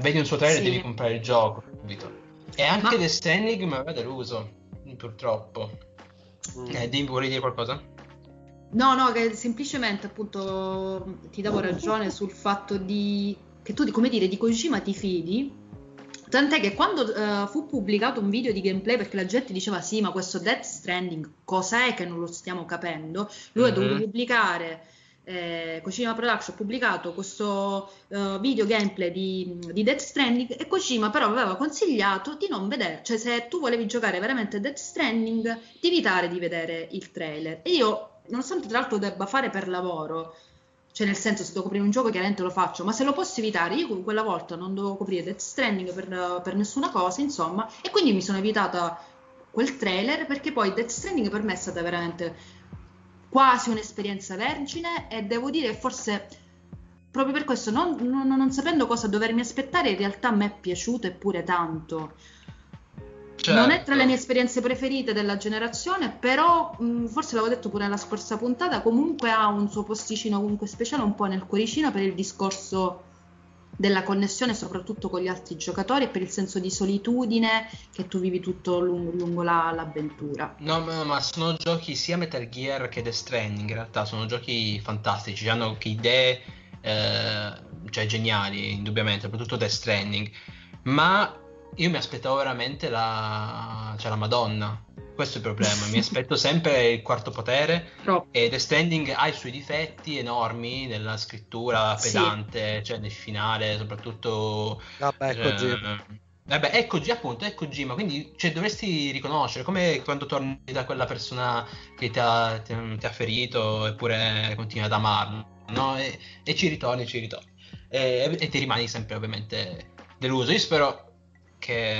vedi un suo trailer e sì. devi comprare il gioco, capito? E anche Ma... The Standing mi aveva deluso, purtroppo. Mm. Eh, Dim, vuoi dire qualcosa? No, no, che semplicemente appunto ti davo ragione sul fatto di che tu, come dire, di Kojima ti fidi. Tant'è che quando uh, fu pubblicato un video di gameplay, perché la gente diceva sì, ma questo Death Stranding cos'è che non lo stiamo capendo, lui mm-hmm. ha dovuto pubblicare eh, Kojima Production ha pubblicato questo uh, video gameplay di, di, Death Stranding e Kojima però aveva consigliato di non vedere, cioè se tu volevi giocare veramente Death Stranding di evitare di vedere il trailer e io nonostante tra l'altro debba fare per lavoro cioè nel senso se devo coprire un gioco chiaramente lo faccio ma se lo posso evitare io quella volta non dovevo coprire Death Stranding per, per nessuna cosa insomma e quindi mi sono evitata quel trailer perché poi Death Stranding per me è stata veramente quasi un'esperienza vergine e devo dire forse proprio per questo, non, non, non, sapendo cosa dovermi aspettare, in realtà a me è piaciuto eppure tanto. Certo. Non è tra le mie esperienze preferite della generazione, però mh, forse l'avevo detto pure nella scorsa puntata, comunque ha un suo posticino comunque speciale un po' nel cuoricino per il discorso della connessione soprattutto con gli altri giocatori e per il senso di solitudine che tu vivi tutto lungo, lungo la, l'avventura. No, ma, ma, sono giochi sia Metal Gear che The Stranding, in realtà sono giochi fantastici, hanno anche idee eh, cioè geniali, indubbiamente, soprattutto The Stranding, ma io mi aspettavo veramente la, cioè la Madonna. Questo è il problema. mi aspetto sempre il quarto potere. Troppo. E The Standing ha i suoi difetti enormi nella scrittura pedante, sì. cioè nel finale, soprattutto. Vabbè, ecco eh, Vabbè, è Kojima, appunto, è Kojima, quindi cioè, dovresti riconoscere, come quando torni da quella persona che ti ha, ti, ti ha ferito eppure continui ad amarlo, no? E, e ci ritorni, ci ritorni. E, e, ti rimani sempre ovviamente deluso. Io spero che,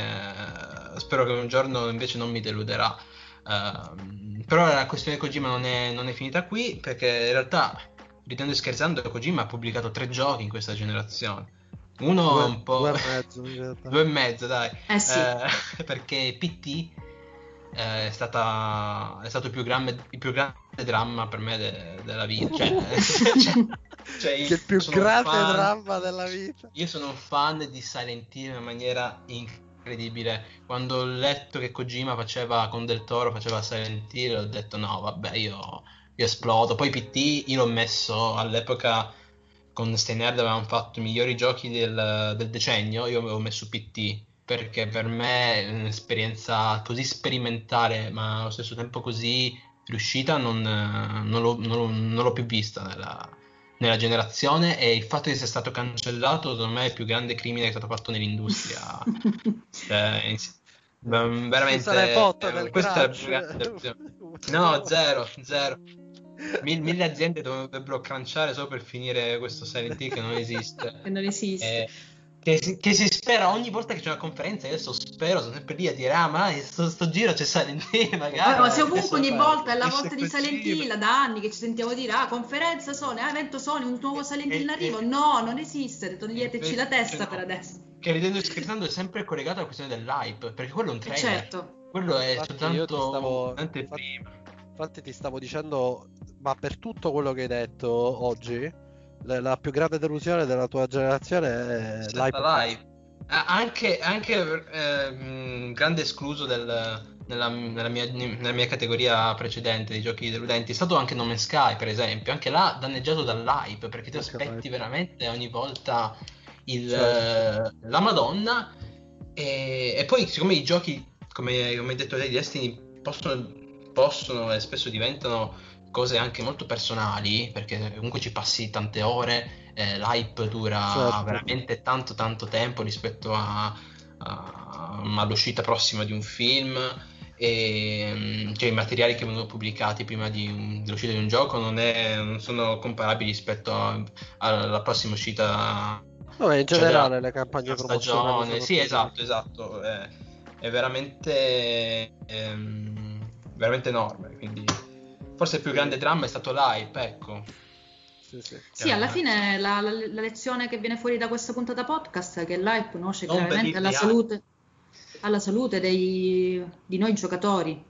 spero che un giorno invece non mi deluderà. Uh, però la questione Kojima non è, non è finita qui, perché in realtà, ridendo e scherzando, Kojima ha pubblicato tre giochi in questa generazione uno due, un po'... Due e mezzo, due e mezzo dai. Eh sì. Eh, perché PT eh, è, stata, è stato il più, grande, il più grande dramma per me de, della vita. Cioè, cioè, cioè che il più grande fan, dramma della vita. Io sono un fan di Silent Hill in maniera incredibile. Quando ho letto che Kojima faceva con Del Toro, faceva Silent Hill, ho detto no, vabbè, io, io esplodo. Poi PT io l'ho messo all'epoca con Steinerd avevamo fatto i migliori giochi del, del, decennio, io avevo messo PT perché per me un'esperienza così sperimentale ma allo stesso tempo così riuscita non, non, l'ho, non, non l'ho, più vista nella, nella, generazione e il fatto di essere stato cancellato secondo me è il più grande crimine che è stato fatto nell'industria cioè, veramente eh, questo è no zero zero Mil, mille aziende dovrebbero cranciare solo per finire questo Silent Hill che non esiste. che non esiste. Eh, che, si, che, si, spera ogni volta che c'è una conferenza, adesso spero, sono sempre lì a dire, ah ma sto, sto giro c'è Silent Hill magari. ma se ovunque ogni volta è la volta di Silent Hill da anni che ci sentiamo dire, ah conferenza Sony, ah evento Sony, un nuovo Silent Hill in arrivo. No, non esiste, toglieteci la testa no. per adesso. Che ridendo e scherzando è sempre collegato alla questione dell'hype, perché quello è un eh, trailer. Certo. Quello è Infatti soltanto stavo... prima. Infatti ti stavo dicendo, ma per tutto quello che hai detto oggi, la più grande delusione della tua generazione è l'hype. live. Anche, anche eh, grande escluso del, nella, nella, mia, nella, mia, categoria precedente di giochi deludenti è stato anche No Man's Sky, per esempio. Anche là danneggiato dall'hype perché ti aspetti veramente ogni volta il, certo. la Madonna. E, e, poi, siccome i giochi, come, come hai detto lei, Destiny possono possono e spesso diventano cose anche molto personali, perché comunque ci passi tante ore, eh, l'hype dura certo. veramente tanto tanto tempo rispetto a, a, all'uscita prossima di un film e mm, cioè, i materiali che vengono pubblicati prima di un, dell'uscita di un gioco non, è, non sono comparabili rispetto a, alla prossima uscita Vabbè, in cioè, generale cioè, le campagne promozionali sì esatto esatto è, è veramente ehm, veramente enorme. Quindi forse il più grande dramma è stato l'hype, ecco. Sì, sì. sì alla fine la, la, la, lezione che viene fuori da questa puntata podcast è che l'hype nuoce chiaramente alla salute, alla salute dei, di noi giocatori.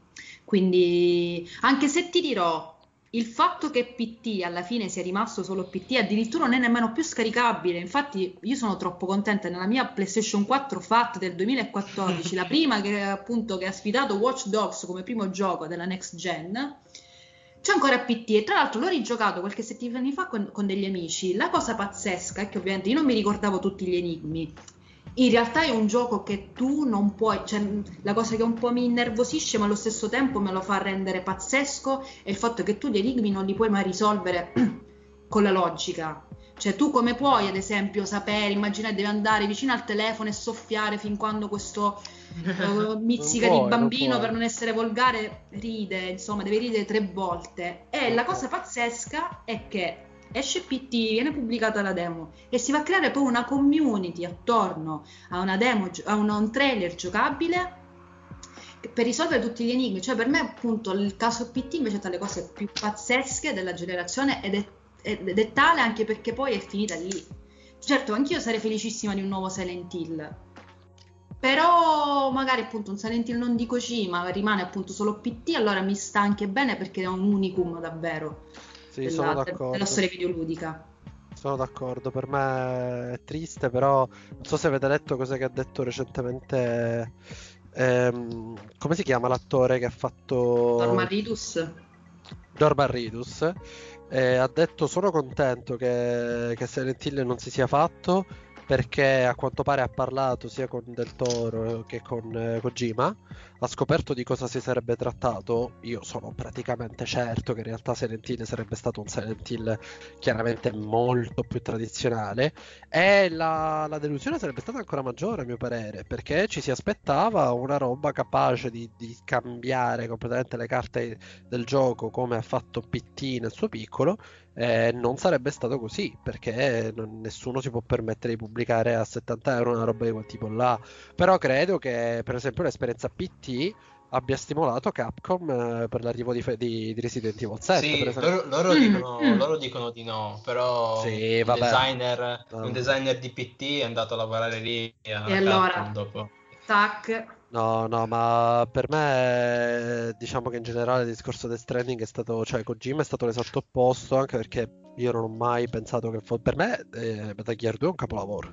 Quindi, anche se ti dirò, il fatto che PT alla fine sia rimasto solo PT addirittura non è nemmeno più scaricabile. Infatti, io sono troppo contenta. Nella mia PlayStation 4 FAT del 2014, la prima che, appunto, che ha sfidato Watch Dogs come primo gioco della next gen, c'è ancora PT. E tra l'altro l'ho rigiocato qualche settimana fa con, con degli amici. La cosa pazzesca è che ovviamente io non mi ricordavo tutti gli enigmi in realtà è un gioco che tu non puoi, cioè la cosa che un po' mi innervosisce ma allo stesso tempo me lo fa rendere pazzesco è il fatto che tu gli enigmi non li puoi mai risolvere con la logica. Cioè tu come puoi ad esempio sapere, immaginare devi andare vicino al telefono e soffiare fin quando questo uh, mizzica puoi, di bambino non per non essere volgare ride, insomma deve ridere tre volte. E la cosa pazzesca è che esce PT, viene pubblicata la demo e si va a creare poi una community attorno a una demo, a un, un trailer giocabile per risolvere tutti gli enigmi. Cioè, per me, appunto, il caso PT invece è tra le cose più pazzesche della generazione ed è, è tale anche perché poi è finita lì. Certo, anch'io sarei felicissima di un nuovo Silent Hill. Però magari appunto un Silent Hill non di Kojima rimane appunto solo PT, allora mi sta anche bene perché è un unicum davvero sì, della, della storia videoludica. Sono d'accordo, per me è triste, però non so se avete letto cosa che ha detto recentemente. Ehm, come si chiama l'attore che ha fatto. Norman Ridus. Norman Ridus. Eh, ha detto: Sono contento che, che Silent Hill non si sia fatto perché a quanto pare ha parlato sia con Del Toro che con eh, Kojima, ha scoperto di cosa si sarebbe trattato. Io sono praticamente certo che in realtà Silent Hill sarebbe stato un Silent Hill chiaramente molto più tradizionale e la, la delusione sarebbe stata ancora maggiore a mio parere, perché ci si aspettava una roba capace di, di cambiare completamente le carte del gioco come ha fatto PT nel suo piccolo eh, non sarebbe stato così perché non, nessuno si può permettere di pubblicare a 70 euro una roba di quel tipo là. Però credo che, per esempio, l'esperienza PT abbia stimolato Capcom eh, per l'arrivo di, di, di, Resident Evil 7. Sì, loro, loro, mm, dicono, mm. loro, dicono, di no, però sì, un, designer, no. un, designer, di PT è andato a lavorare lì a e allora, dopo. Tac. No, no, ma per me diciamo che in generale il discorso Death Stranding è stato, cioè Kojima è stato l'esatto opposto, anche perché io non ho mai pensato che fosse... Per me eh, Metal Gear 2 è un capolavoro,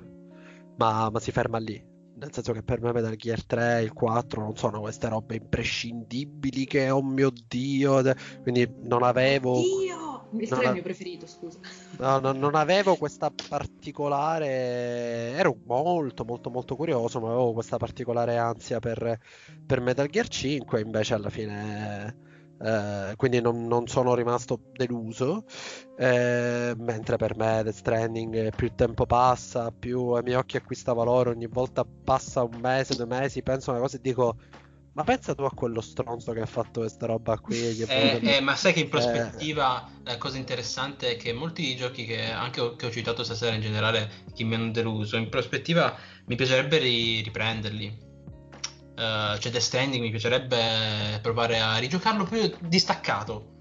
ma, ma si ferma lì. Nel senso che per me Metal Gear 3 il 4 non sono queste robe imprescindibili che, oh mio Dio, quindi non avevo... Dio! Il 3 è il mio preferito, scusa. No, no, non avevo questa particolare. Ero molto, molto, molto curioso, ma avevo questa particolare ansia per, per Metal Gear 5. Invece, alla fine. Eh, quindi non, non, sono rimasto deluso. Eh, mentre per me Death Stranding più il tempo passa, più ai miei occhi acquista valore. Ogni volta passa un mese, due mesi, penso a una cosa e dico ma pensa tu a quello stronzo che ha fatto questa roba qui. Eh, eh, ma sai che in eh. prospettiva la cosa interessante è che molti giochi che anche che ho citato stasera in generale, chi mi hanno deluso, in prospettiva mi piacerebbe ri- riprenderli. Uh, cioè Death Stranding mi piacerebbe provare a rigiocarlo più distaccato.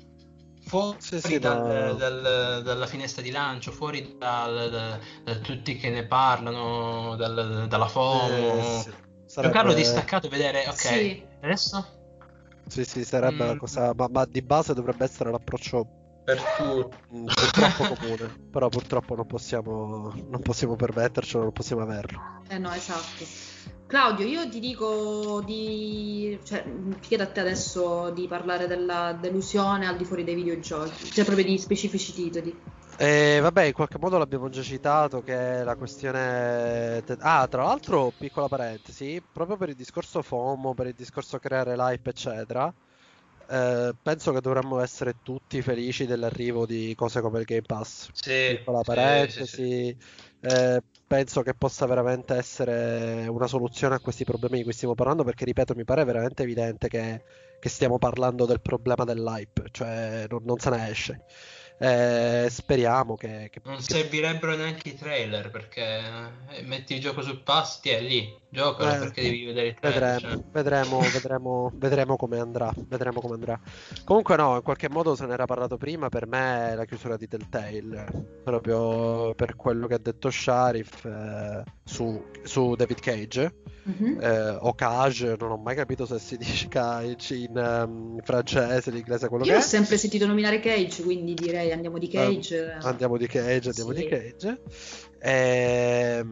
Fuori sì, sì, dal, da... dal, dalla finestra di lancio, fuori da, tutti che ne parlano, dalla FOMO. Eh, sì Sarebbe... Giocarlo distaccato e vedere, ok, sì. adesso? Sì, sì, sarebbe mm. la cosa, ma, ma, di base dovrebbe essere l'approccio per tutti. Mm, purtroppo comune, però purtroppo non possiamo, non possiamo permettercelo, non possiamo averlo. Eh no, esatto. Claudio, io ti dico di. cioè, chiedo a te adesso di parlare della delusione al di fuori dei videogiochi, cioè proprio di specifici titoli. E vabbè, in qualche modo l'abbiamo già citato che è la questione... Ah, tra l'altro, piccola parentesi, proprio per il discorso FOMO, per il discorso creare l'hype, eccetera, eh, penso che dovremmo essere tutti felici dell'arrivo di cose come il Game Pass. Sì, piccola parentesi, sì, sì, eh, penso che possa veramente essere una soluzione a questi problemi di cui stiamo parlando, perché ripeto, mi pare veramente evidente che, che stiamo parlando del problema dell'hype, cioè non, non se ne esce. Eh, speriamo che, che, Non servirebbero neanche i trailer perché eh, metti il gioco sul pass, ti è lì, gioca eh, perché devi vedere il trailer. Vedremo, cioè. vedremo, vedremo, vedremo, come andrà. Vedremo come andrà. Comunque, no, in qualche modo se ne era parlato prima. Per me, la chiusura di Telltale, proprio per quello che ha detto Sharif eh, su, su David Cage Mm-hmm. Eh, o Cage, non ho mai capito se si dice Cage in um, francese, in inglese, quello Io che ho sempre sentito nominare Cage, quindi direi andiamo di Cage. Uh, andiamo di Cage, andiamo sì. di Cage. E,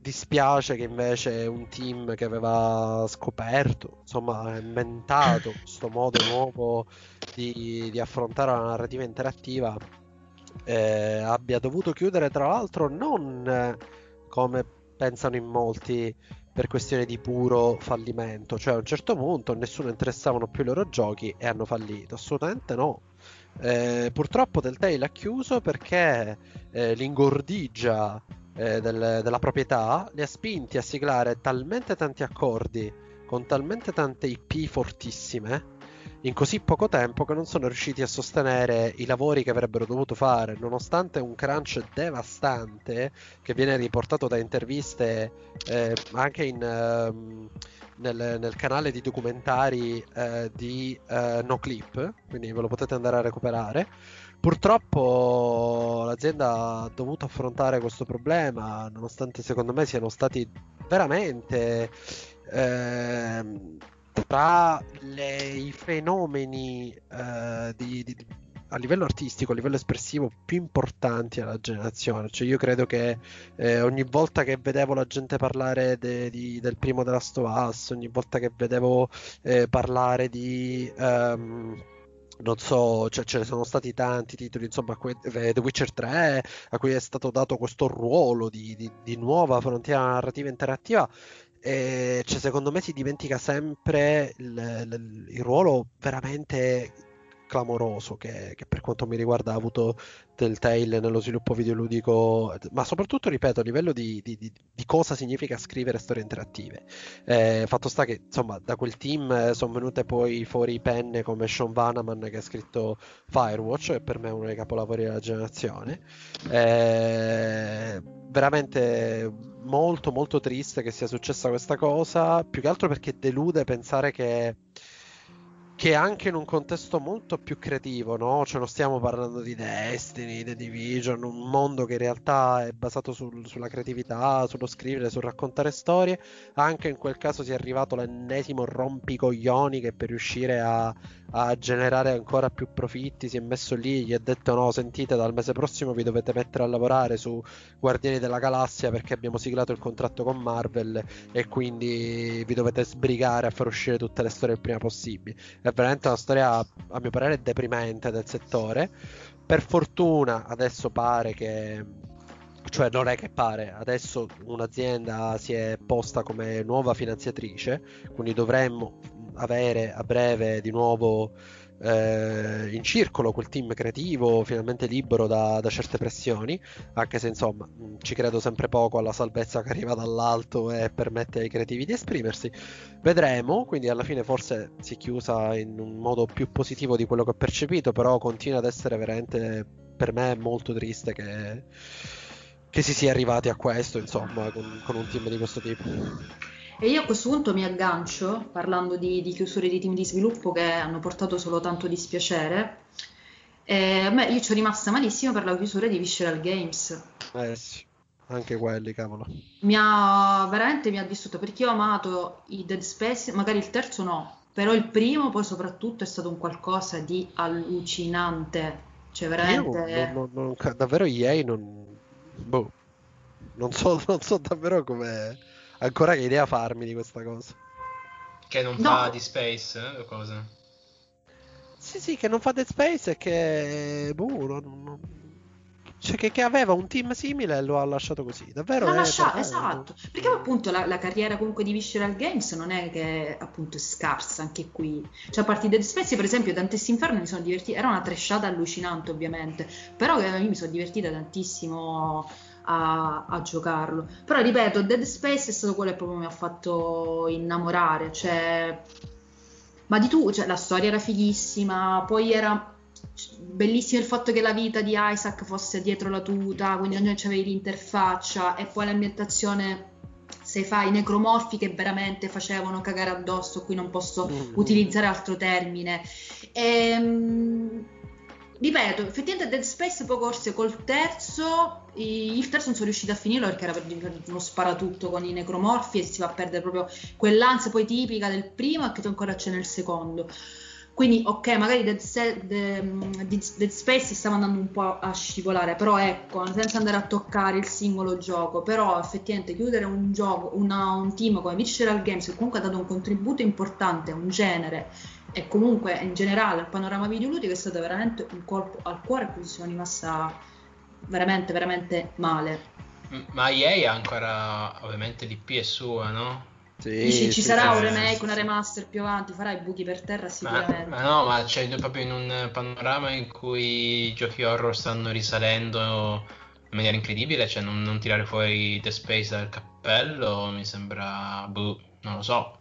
dispiace che invece un team che aveva scoperto, insomma, inventato questo modo nuovo di, di affrontare la narrativa interattiva eh, abbia dovuto chiudere, tra l'altro, non come pensano in molti per questione di puro fallimento, cioè a un certo punto nessuno interessavano più i loro giochi e hanno fallito, assolutamente no. Eh, purtroppo Telltale ha chiuso perché eh, l'ingordigia eh, del, della proprietà li ha spinti a siglare talmente tanti accordi con talmente tante IP fortissime in così poco tempo che non sono riusciti a sostenere i lavori che avrebbero dovuto fare, nonostante un crunch devastante che viene riportato da interviste eh, anche in, eh, nel, nel, canale di documentari eh, di eh, NoClip, quindi ve lo potete andare a recuperare. Purtroppo l'azienda ha dovuto affrontare questo problema, nonostante secondo me siano stati veramente ehm, tra le, i fenomeni uh, di, di, a livello artistico, a livello espressivo più importanti alla generazione. Cioè, io credo che eh, ogni volta che vedevo la gente parlare de, di, del primo of Us, ogni volta che vedevo eh, parlare di. Um, non so, cioè, ce ne sono stati tanti titoli, insomma, The Witcher 3, a cui è stato dato questo ruolo di, di, di nuova frontiera narrativa interattiva. E cioè, secondo me si dimentica sempre il, il, il ruolo veramente clamoroso che, che, per quanto mi riguarda ha avuto Telltale nello sviluppo videoludico, ma soprattutto, ripeto, a livello di, di, di, cosa significa scrivere storie interattive. Eh, fatto sta che, insomma, da quel team eh, sono venute poi fuori penne come Sean Vanaman che ha scritto Firewatch, che per me è uno dei capolavori della generazione. Eh, veramente molto molto triste che sia successa questa cosa, più che altro perché delude pensare che che anche in un contesto molto più creativo, no? Cioè non stiamo parlando di Destiny, The Division, un mondo che in realtà è basato sul, sulla creatività, sullo scrivere, sul raccontare storie. Anche in quel caso si è arrivato l'ennesimo rompicoglioni che per riuscire a, a generare ancora più profitti si è messo lì, gli ha detto no, sentite, dal mese prossimo vi dovete mettere a lavorare su Guardiani della Galassia perché abbiamo siglato il contratto con Marvel e quindi vi dovete sbrigare a far uscire tutte le storie il prima possibile è veramente una storia, a mio parere, deprimente del settore. Per fortuna adesso pare che cioè non è che pare, adesso un'azienda si è posta come nuova finanziatrice, quindi dovremmo avere a breve di nuovo eh, in circolo quel team creativo finalmente libero da, da, certe pressioni, anche se insomma mm, ci credo sempre poco alla salvezza che arriva dall'alto e permette ai creativi di esprimersi. Vedremo, quindi alla fine forse si è chiusa in un modo più positivo di quello che ho percepito, però continua ad essere veramente per me molto triste che, che si sia arrivati a questo, insomma, con, con un team di questo tipo. E io a questo punto mi aggancio, parlando di, di chiusure di team di sviluppo che hanno portato solo tanto dispiacere. Eh, beh, io ci ho rimasta malissimo per la chiusura di Visceral Games. Eh sì, anche quelli, cavolo. Mi ha veramente mi ha distrutto perché io ho amato i Dead Space, magari il terzo no, però il primo poi soprattutto è stato un qualcosa di allucinante. Cioè veramente... Non, non, non, davvero EA non... Boh. Non so, non so davvero come ancora che idea farmi di questa cosa. Che non no. fa di Space eh, o cosa? Sì, sì, che non fa Dead Space e che. Boh, non, non... Cioè, che, che, aveva un team simile e lo ha lasciato così. Davvero? L'ha lasciato, esatto. Perché appunto la, la, carriera comunque di Visceral Games non è che appunto è scarsa anche qui. Cioè, a parte Dead Space, per esempio, Dantes Inferno mi sono divertita. Era una trashata allucinante, ovviamente. Però io mi sono divertita tantissimo a, a, giocarlo. Però ripeto, Dead Space è stato quello che proprio mi ha fatto innamorare. Cioè, ma di tu, cioè, la storia era fighissima, poi era bellissimo il fatto che la vita di Isaac fosse dietro la tuta, quindi non c'avevi l'interfaccia e poi l'ambientazione se fai necromorfi che veramente facevano cagare addosso, qui non posso mm. utilizzare altro termine. Ehm ripeto, effettivamente Dead Space poi corse col terzo, il terzo non sono riuscito a finirlo perché era per uno sparatutto con i necromorfi e si va a perdere proprio quell'ansia poi tipica del primo e che ancora c'è nel secondo. Quindi, ok, magari Dead, Dead, Space stava andando un po' a scivolare, però ecco, senza andare a toccare il singolo gioco, però effettivamente chiudere un gioco, una, un team come Visceral Games, che comunque ha dato un contributo importante a un genere e comunque in generale al panorama videoludico è stato veramente un colpo al cuore cui sono rimasta veramente, veramente male. Ma EA ha ancora ovviamente l'IP è sua, no? Sì, Dici, ci sì, sarà un remake, una remaster più avanti, farà i buchi per terra sicuramente. Ma, ma no, ma c'è proprio in un panorama in cui i giochi horror stanno risalendo in maniera incredibile, cioè non, non tirare fuori The Space dal cappello mi sembra, boh, non lo so.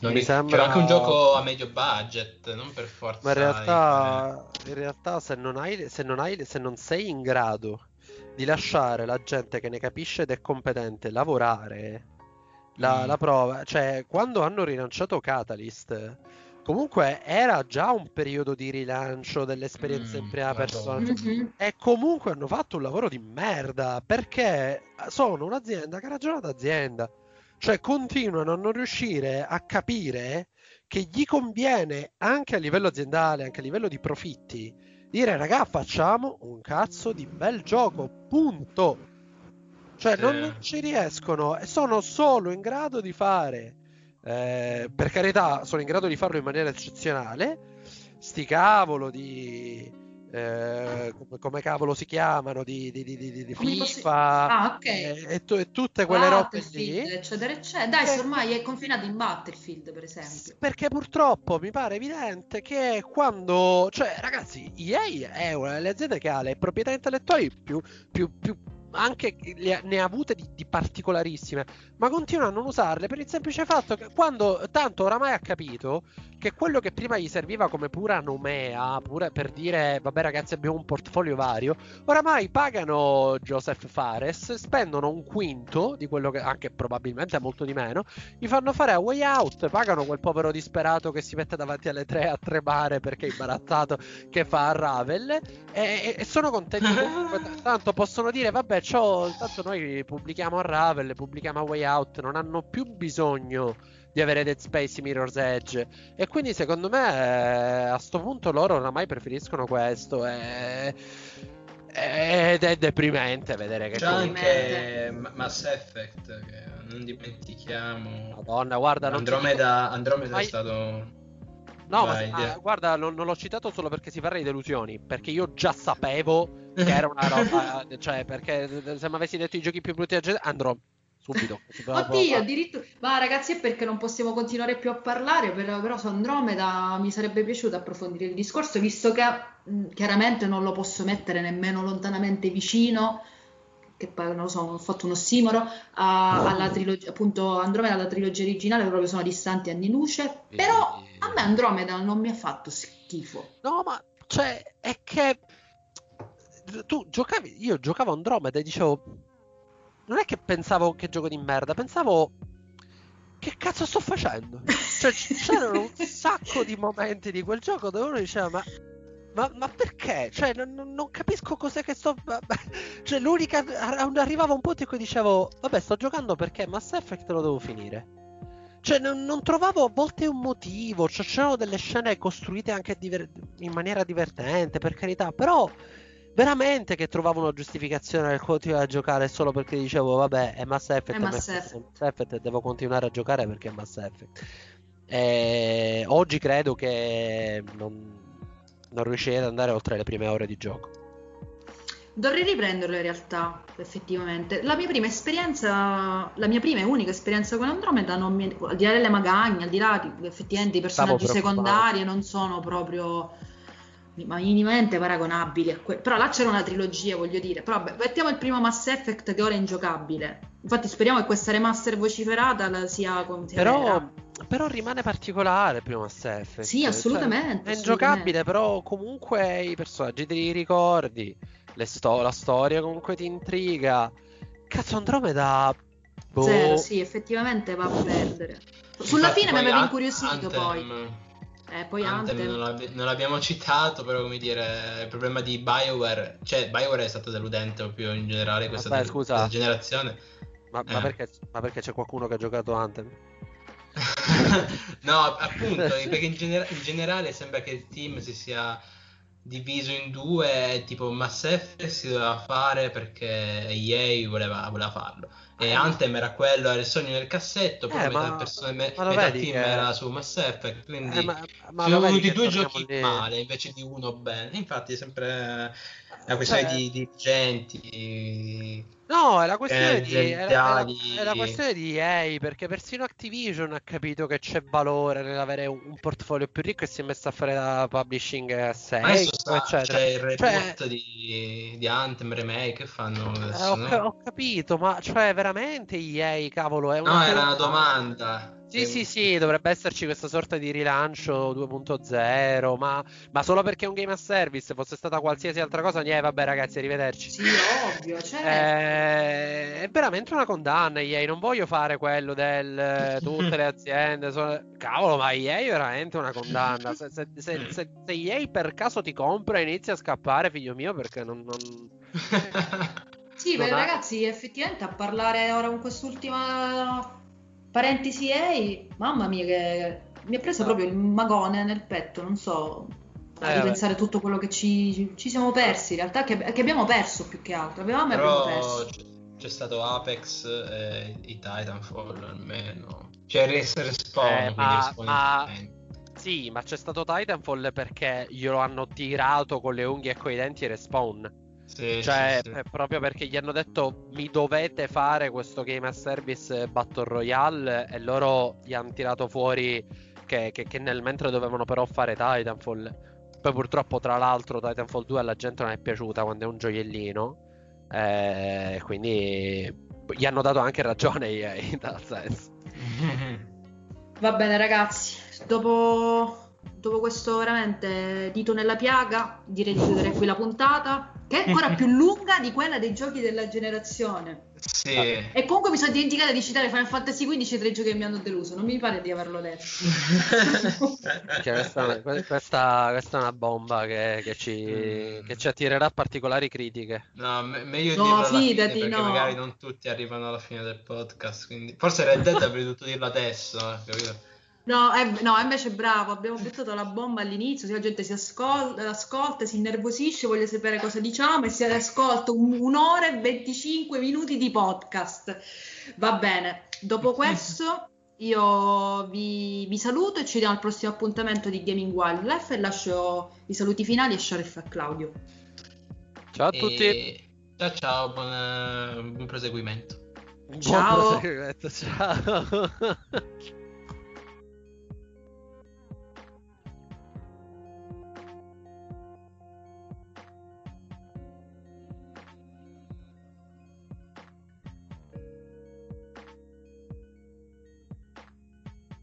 Non mi sembra anche un gioco a medio budget, non per forza. Ma in realtà, in realtà se, non hai, se, non hai, se non sei in grado di lasciare la gente che ne capisce ed è competente lavorare la, mm. la prova, cioè quando hanno rilanciato Catalyst, comunque era già un periodo di rilancio dell'esperienza mm, in prima persona mm-hmm. e comunque hanno fatto un lavoro di merda perché sono un'azienda che ragiona d'azienda, cioè continuano a non riuscire a capire che gli conviene anche a livello aziendale, anche a livello di profitti, dire raga facciamo un cazzo di bel gioco, punto. Cioè, sì. non, ci riescono e sono solo in grado di fare, eh, per carità, sono in grado di farlo in maniera eccezionale, sti cavolo di eh, come, come, cavolo si chiamano di, di, di, di FIFA possi- ah, okay. e, e, t- e, tutte quelle robe lì. Eccetera eccetera. Dai che... ormai è confinato in Battlefield per esempio. Perché purtroppo mi pare evidente che quando cioè ragazzi EA è una delle aziende che ha le proprietà intellettuali più, più, più anche ne ha avute di, di, particolarissime, ma continua a non usarle per il semplice fatto che quando tanto oramai ha capito che quello che prima gli serviva come pura nomea, pure per dire vabbè ragazzi abbiamo un portfolio vario, oramai pagano Joseph Fares, spendono un quinto di quello che anche probabilmente molto di meno, gli fanno fare a way out, pagano quel povero disperato che si mette davanti alle tre a tremare perché è imbarazzato che fa a Ravel e, e, e sono contenti. Comunque, tanto possono dire vabbè ciò, tanto noi pubblichiamo a Ravel, pubblichiamo a way out, non hanno più bisogno di avere Dead Space Mirror's Edge. E quindi secondo me eh, a questo punto loro oramai preferiscono questo. E... Ed è deprimente vedere che c'è anche Mass Effect non dimentichiamo. Madonna, guarda, Andromeda, Andromeda Vai... è stato No, Vai, ma ah, guarda, non, non, l'ho citato solo perché si parla di delusioni. Perché io già sapevo che era una roba. cioè, perché se mi avessi detto i giochi più brutti andrò subito. Oddio, addirittura. Ma ragazzi, è perché non possiamo continuare più a parlare, però, però su Andromeda mi sarebbe piaciuto approfondire il discorso, visto che mh, chiaramente non lo posso mettere nemmeno lontanamente vicino, che poi non lo so, ho fatto uno ossimoro, a, alla trilogia, appunto Andromeda, la trilogia originale, proprio sono distanti anni luce, però a me Andromeda non mi ha fatto schifo. No, ma cioè, è che tu giocavi, io giocavo Andromeda e dicevo non è che pensavo che gioco di merda, pensavo che cazzo sto facendo? Cioè, c'erano un sacco di momenti di quel gioco dove uno diceva ma ma, ma, perché? Cioè, non, non, capisco cos'è che sto. Cioè, l'unica. Arrivava un punto in cui dicevo: Vabbè, sto giocando perché Mass Effect lo devo finire. Cioè, non, non trovavo a volte un motivo. Cioè, c'erano delle scene costruite anche diver- in maniera divertente, per carità. Però veramente che trovavo una giustificazione nel continuare a giocare solo perché dicevo vabbè è Mass Effect, è Mass Effect. Mass Effect e devo continuare a giocare perché è Mass Effect. E oggi credo che non, non riuscirei ad andare oltre le prime ore di gioco. Dovrei riprenderlo in realtà, effettivamente. La mia prima esperienza, la mia prima e unica esperienza con Andromeda, non mi, al di là delle magagne, al di là di effettivamente i personaggi secondari non sono proprio ma minimamente paragonabili a quello. Però là c'era una trilogia, voglio dire. Però vabbè, mettiamo il primo Mass Effect che ora è ingiocabile. Infatti speriamo che questa remaster vociferata sia però, però rimane particolare il primo Mass Effect. Sì, assolutamente. Cioè, è ingiocabile, però comunque i personaggi te li ricordi. Sto- la storia comunque ti intriga. Cazzo, Andromeda. Boh. Zero, sì, effettivamente va a perdere. Sulla Infatti, fine mi aveva incuriosito Anthem... poi. Eh, poi Anthem, Anthem. Non, l'ab- non, l'abbiamo citato, però come dire, il problema di BioWare, cioè BioWare è stato deludente proprio in generale questa, Vabbè, scusa. questa generazione. Ma, eh. ma, perché, ma, perché, c'è qualcuno che ha giocato Anthem? No, appunto, perché in, gener- in, generale sembra che il team si sia diviso in due, tipo Mass Effect si doveva fare perché EA voleva, voleva farlo e Anthem era quello, era il sogno nel cassetto, poi eh, metà, persone, me, metà team che... era su Mass Effect, quindi eh, ma, ma sono venuti due giochi lì... male invece di uno bene. Infatti è sempre una questione cioè... di dirigenti No, è la questione, di, è, la, è la questione di EA, perché persino Activision ha capito che c'è valore nell'avere un, un portfolio più ricco e si è messo a fare la publishing a 6, eccetera. C'è il report cioè, di, di Anthem Remake che fanno adesso, eh, ho, no? ho, capito, ma cioè veramente EA, cavolo, è una... No, era una domanda. Sì, sì, sì, dovrebbe esserci questa sorta di rilancio 2.0, ma, ma, solo perché è un game as service, fosse stata qualsiasi altra cosa, niente, vabbè ragazzi, arrivederci. Sì, ovvio, certo. Eh, è veramente una condanna, EA, non voglio fare quello del eh, tutte le aziende, sono... cavolo, ma EA è veramente una condanna. Se, se, se, se, EA per caso ti compra e inizia a scappare, figlio mio, perché non... non... sì, beh, ragazzi, effettivamente a parlare ora con quest'ultima Parentesi EI, mamma mia che mi ha preso proprio il magone nel petto, non so, a eh, ripensare beh. tutto quello che ci, ci, siamo persi, in realtà che, che, abbiamo perso più che altro, avevamo Però perso. C'è stato Apex e i Titanfall almeno, cioè res- respawn, eh, ma, ma Sì, ma c'è stato Titanfall perché glielo hanno tirato con le unghie e coi denti e respawn. Sì, cioè, sì, sì. proprio perché gli hanno detto mi dovete fare questo game as service Battle Royale e loro gli hanno tirato fuori che, che, che nel mentre dovevano però fare Titanfall. Poi purtroppo, tra l'altro, Titanfall 2 alla gente non è piaciuta quando è un gioiellino. Eh, quindi gli hanno dato anche ragione in tal senso. Va bene, ragazzi. Dopo dopo questo veramente dito nella piaga, direi di chiudere qui la puntata, che è ancora più lunga di quella dei giochi della generazione. Sì. E comunque mi sono dimenticata di citare Final Fantasy XV tre giochi che mi hanno deluso, non mi pare di averlo detto. questa, questa, questa, è una bomba che, che, ci, mm. che, ci, attirerà particolari critiche. No, me- meglio no, dirlo fidati, fine, no. magari non tutti arrivano alla fine del podcast, quindi... forse Red Dead avrei dovuto dirlo adesso, eh, capito? No, è, no, invece è bravo, abbiamo buttato la bomba all'inizio, se la gente si ascolta, ascolta, si innervosisce, vuole sapere cosa diciamo e si ascolta un, un'ora e 25 minuti di podcast. Va bene, dopo questo io vi, vi, saluto e ci vediamo al prossimo appuntamento di Gaming Wildlife e lascio i saluti finali a Sharif e a Claudio. Ciao a tutti. E... Ciao ciao, buon, buon proseguimento. Ciao. Buon proseguimento, ciao.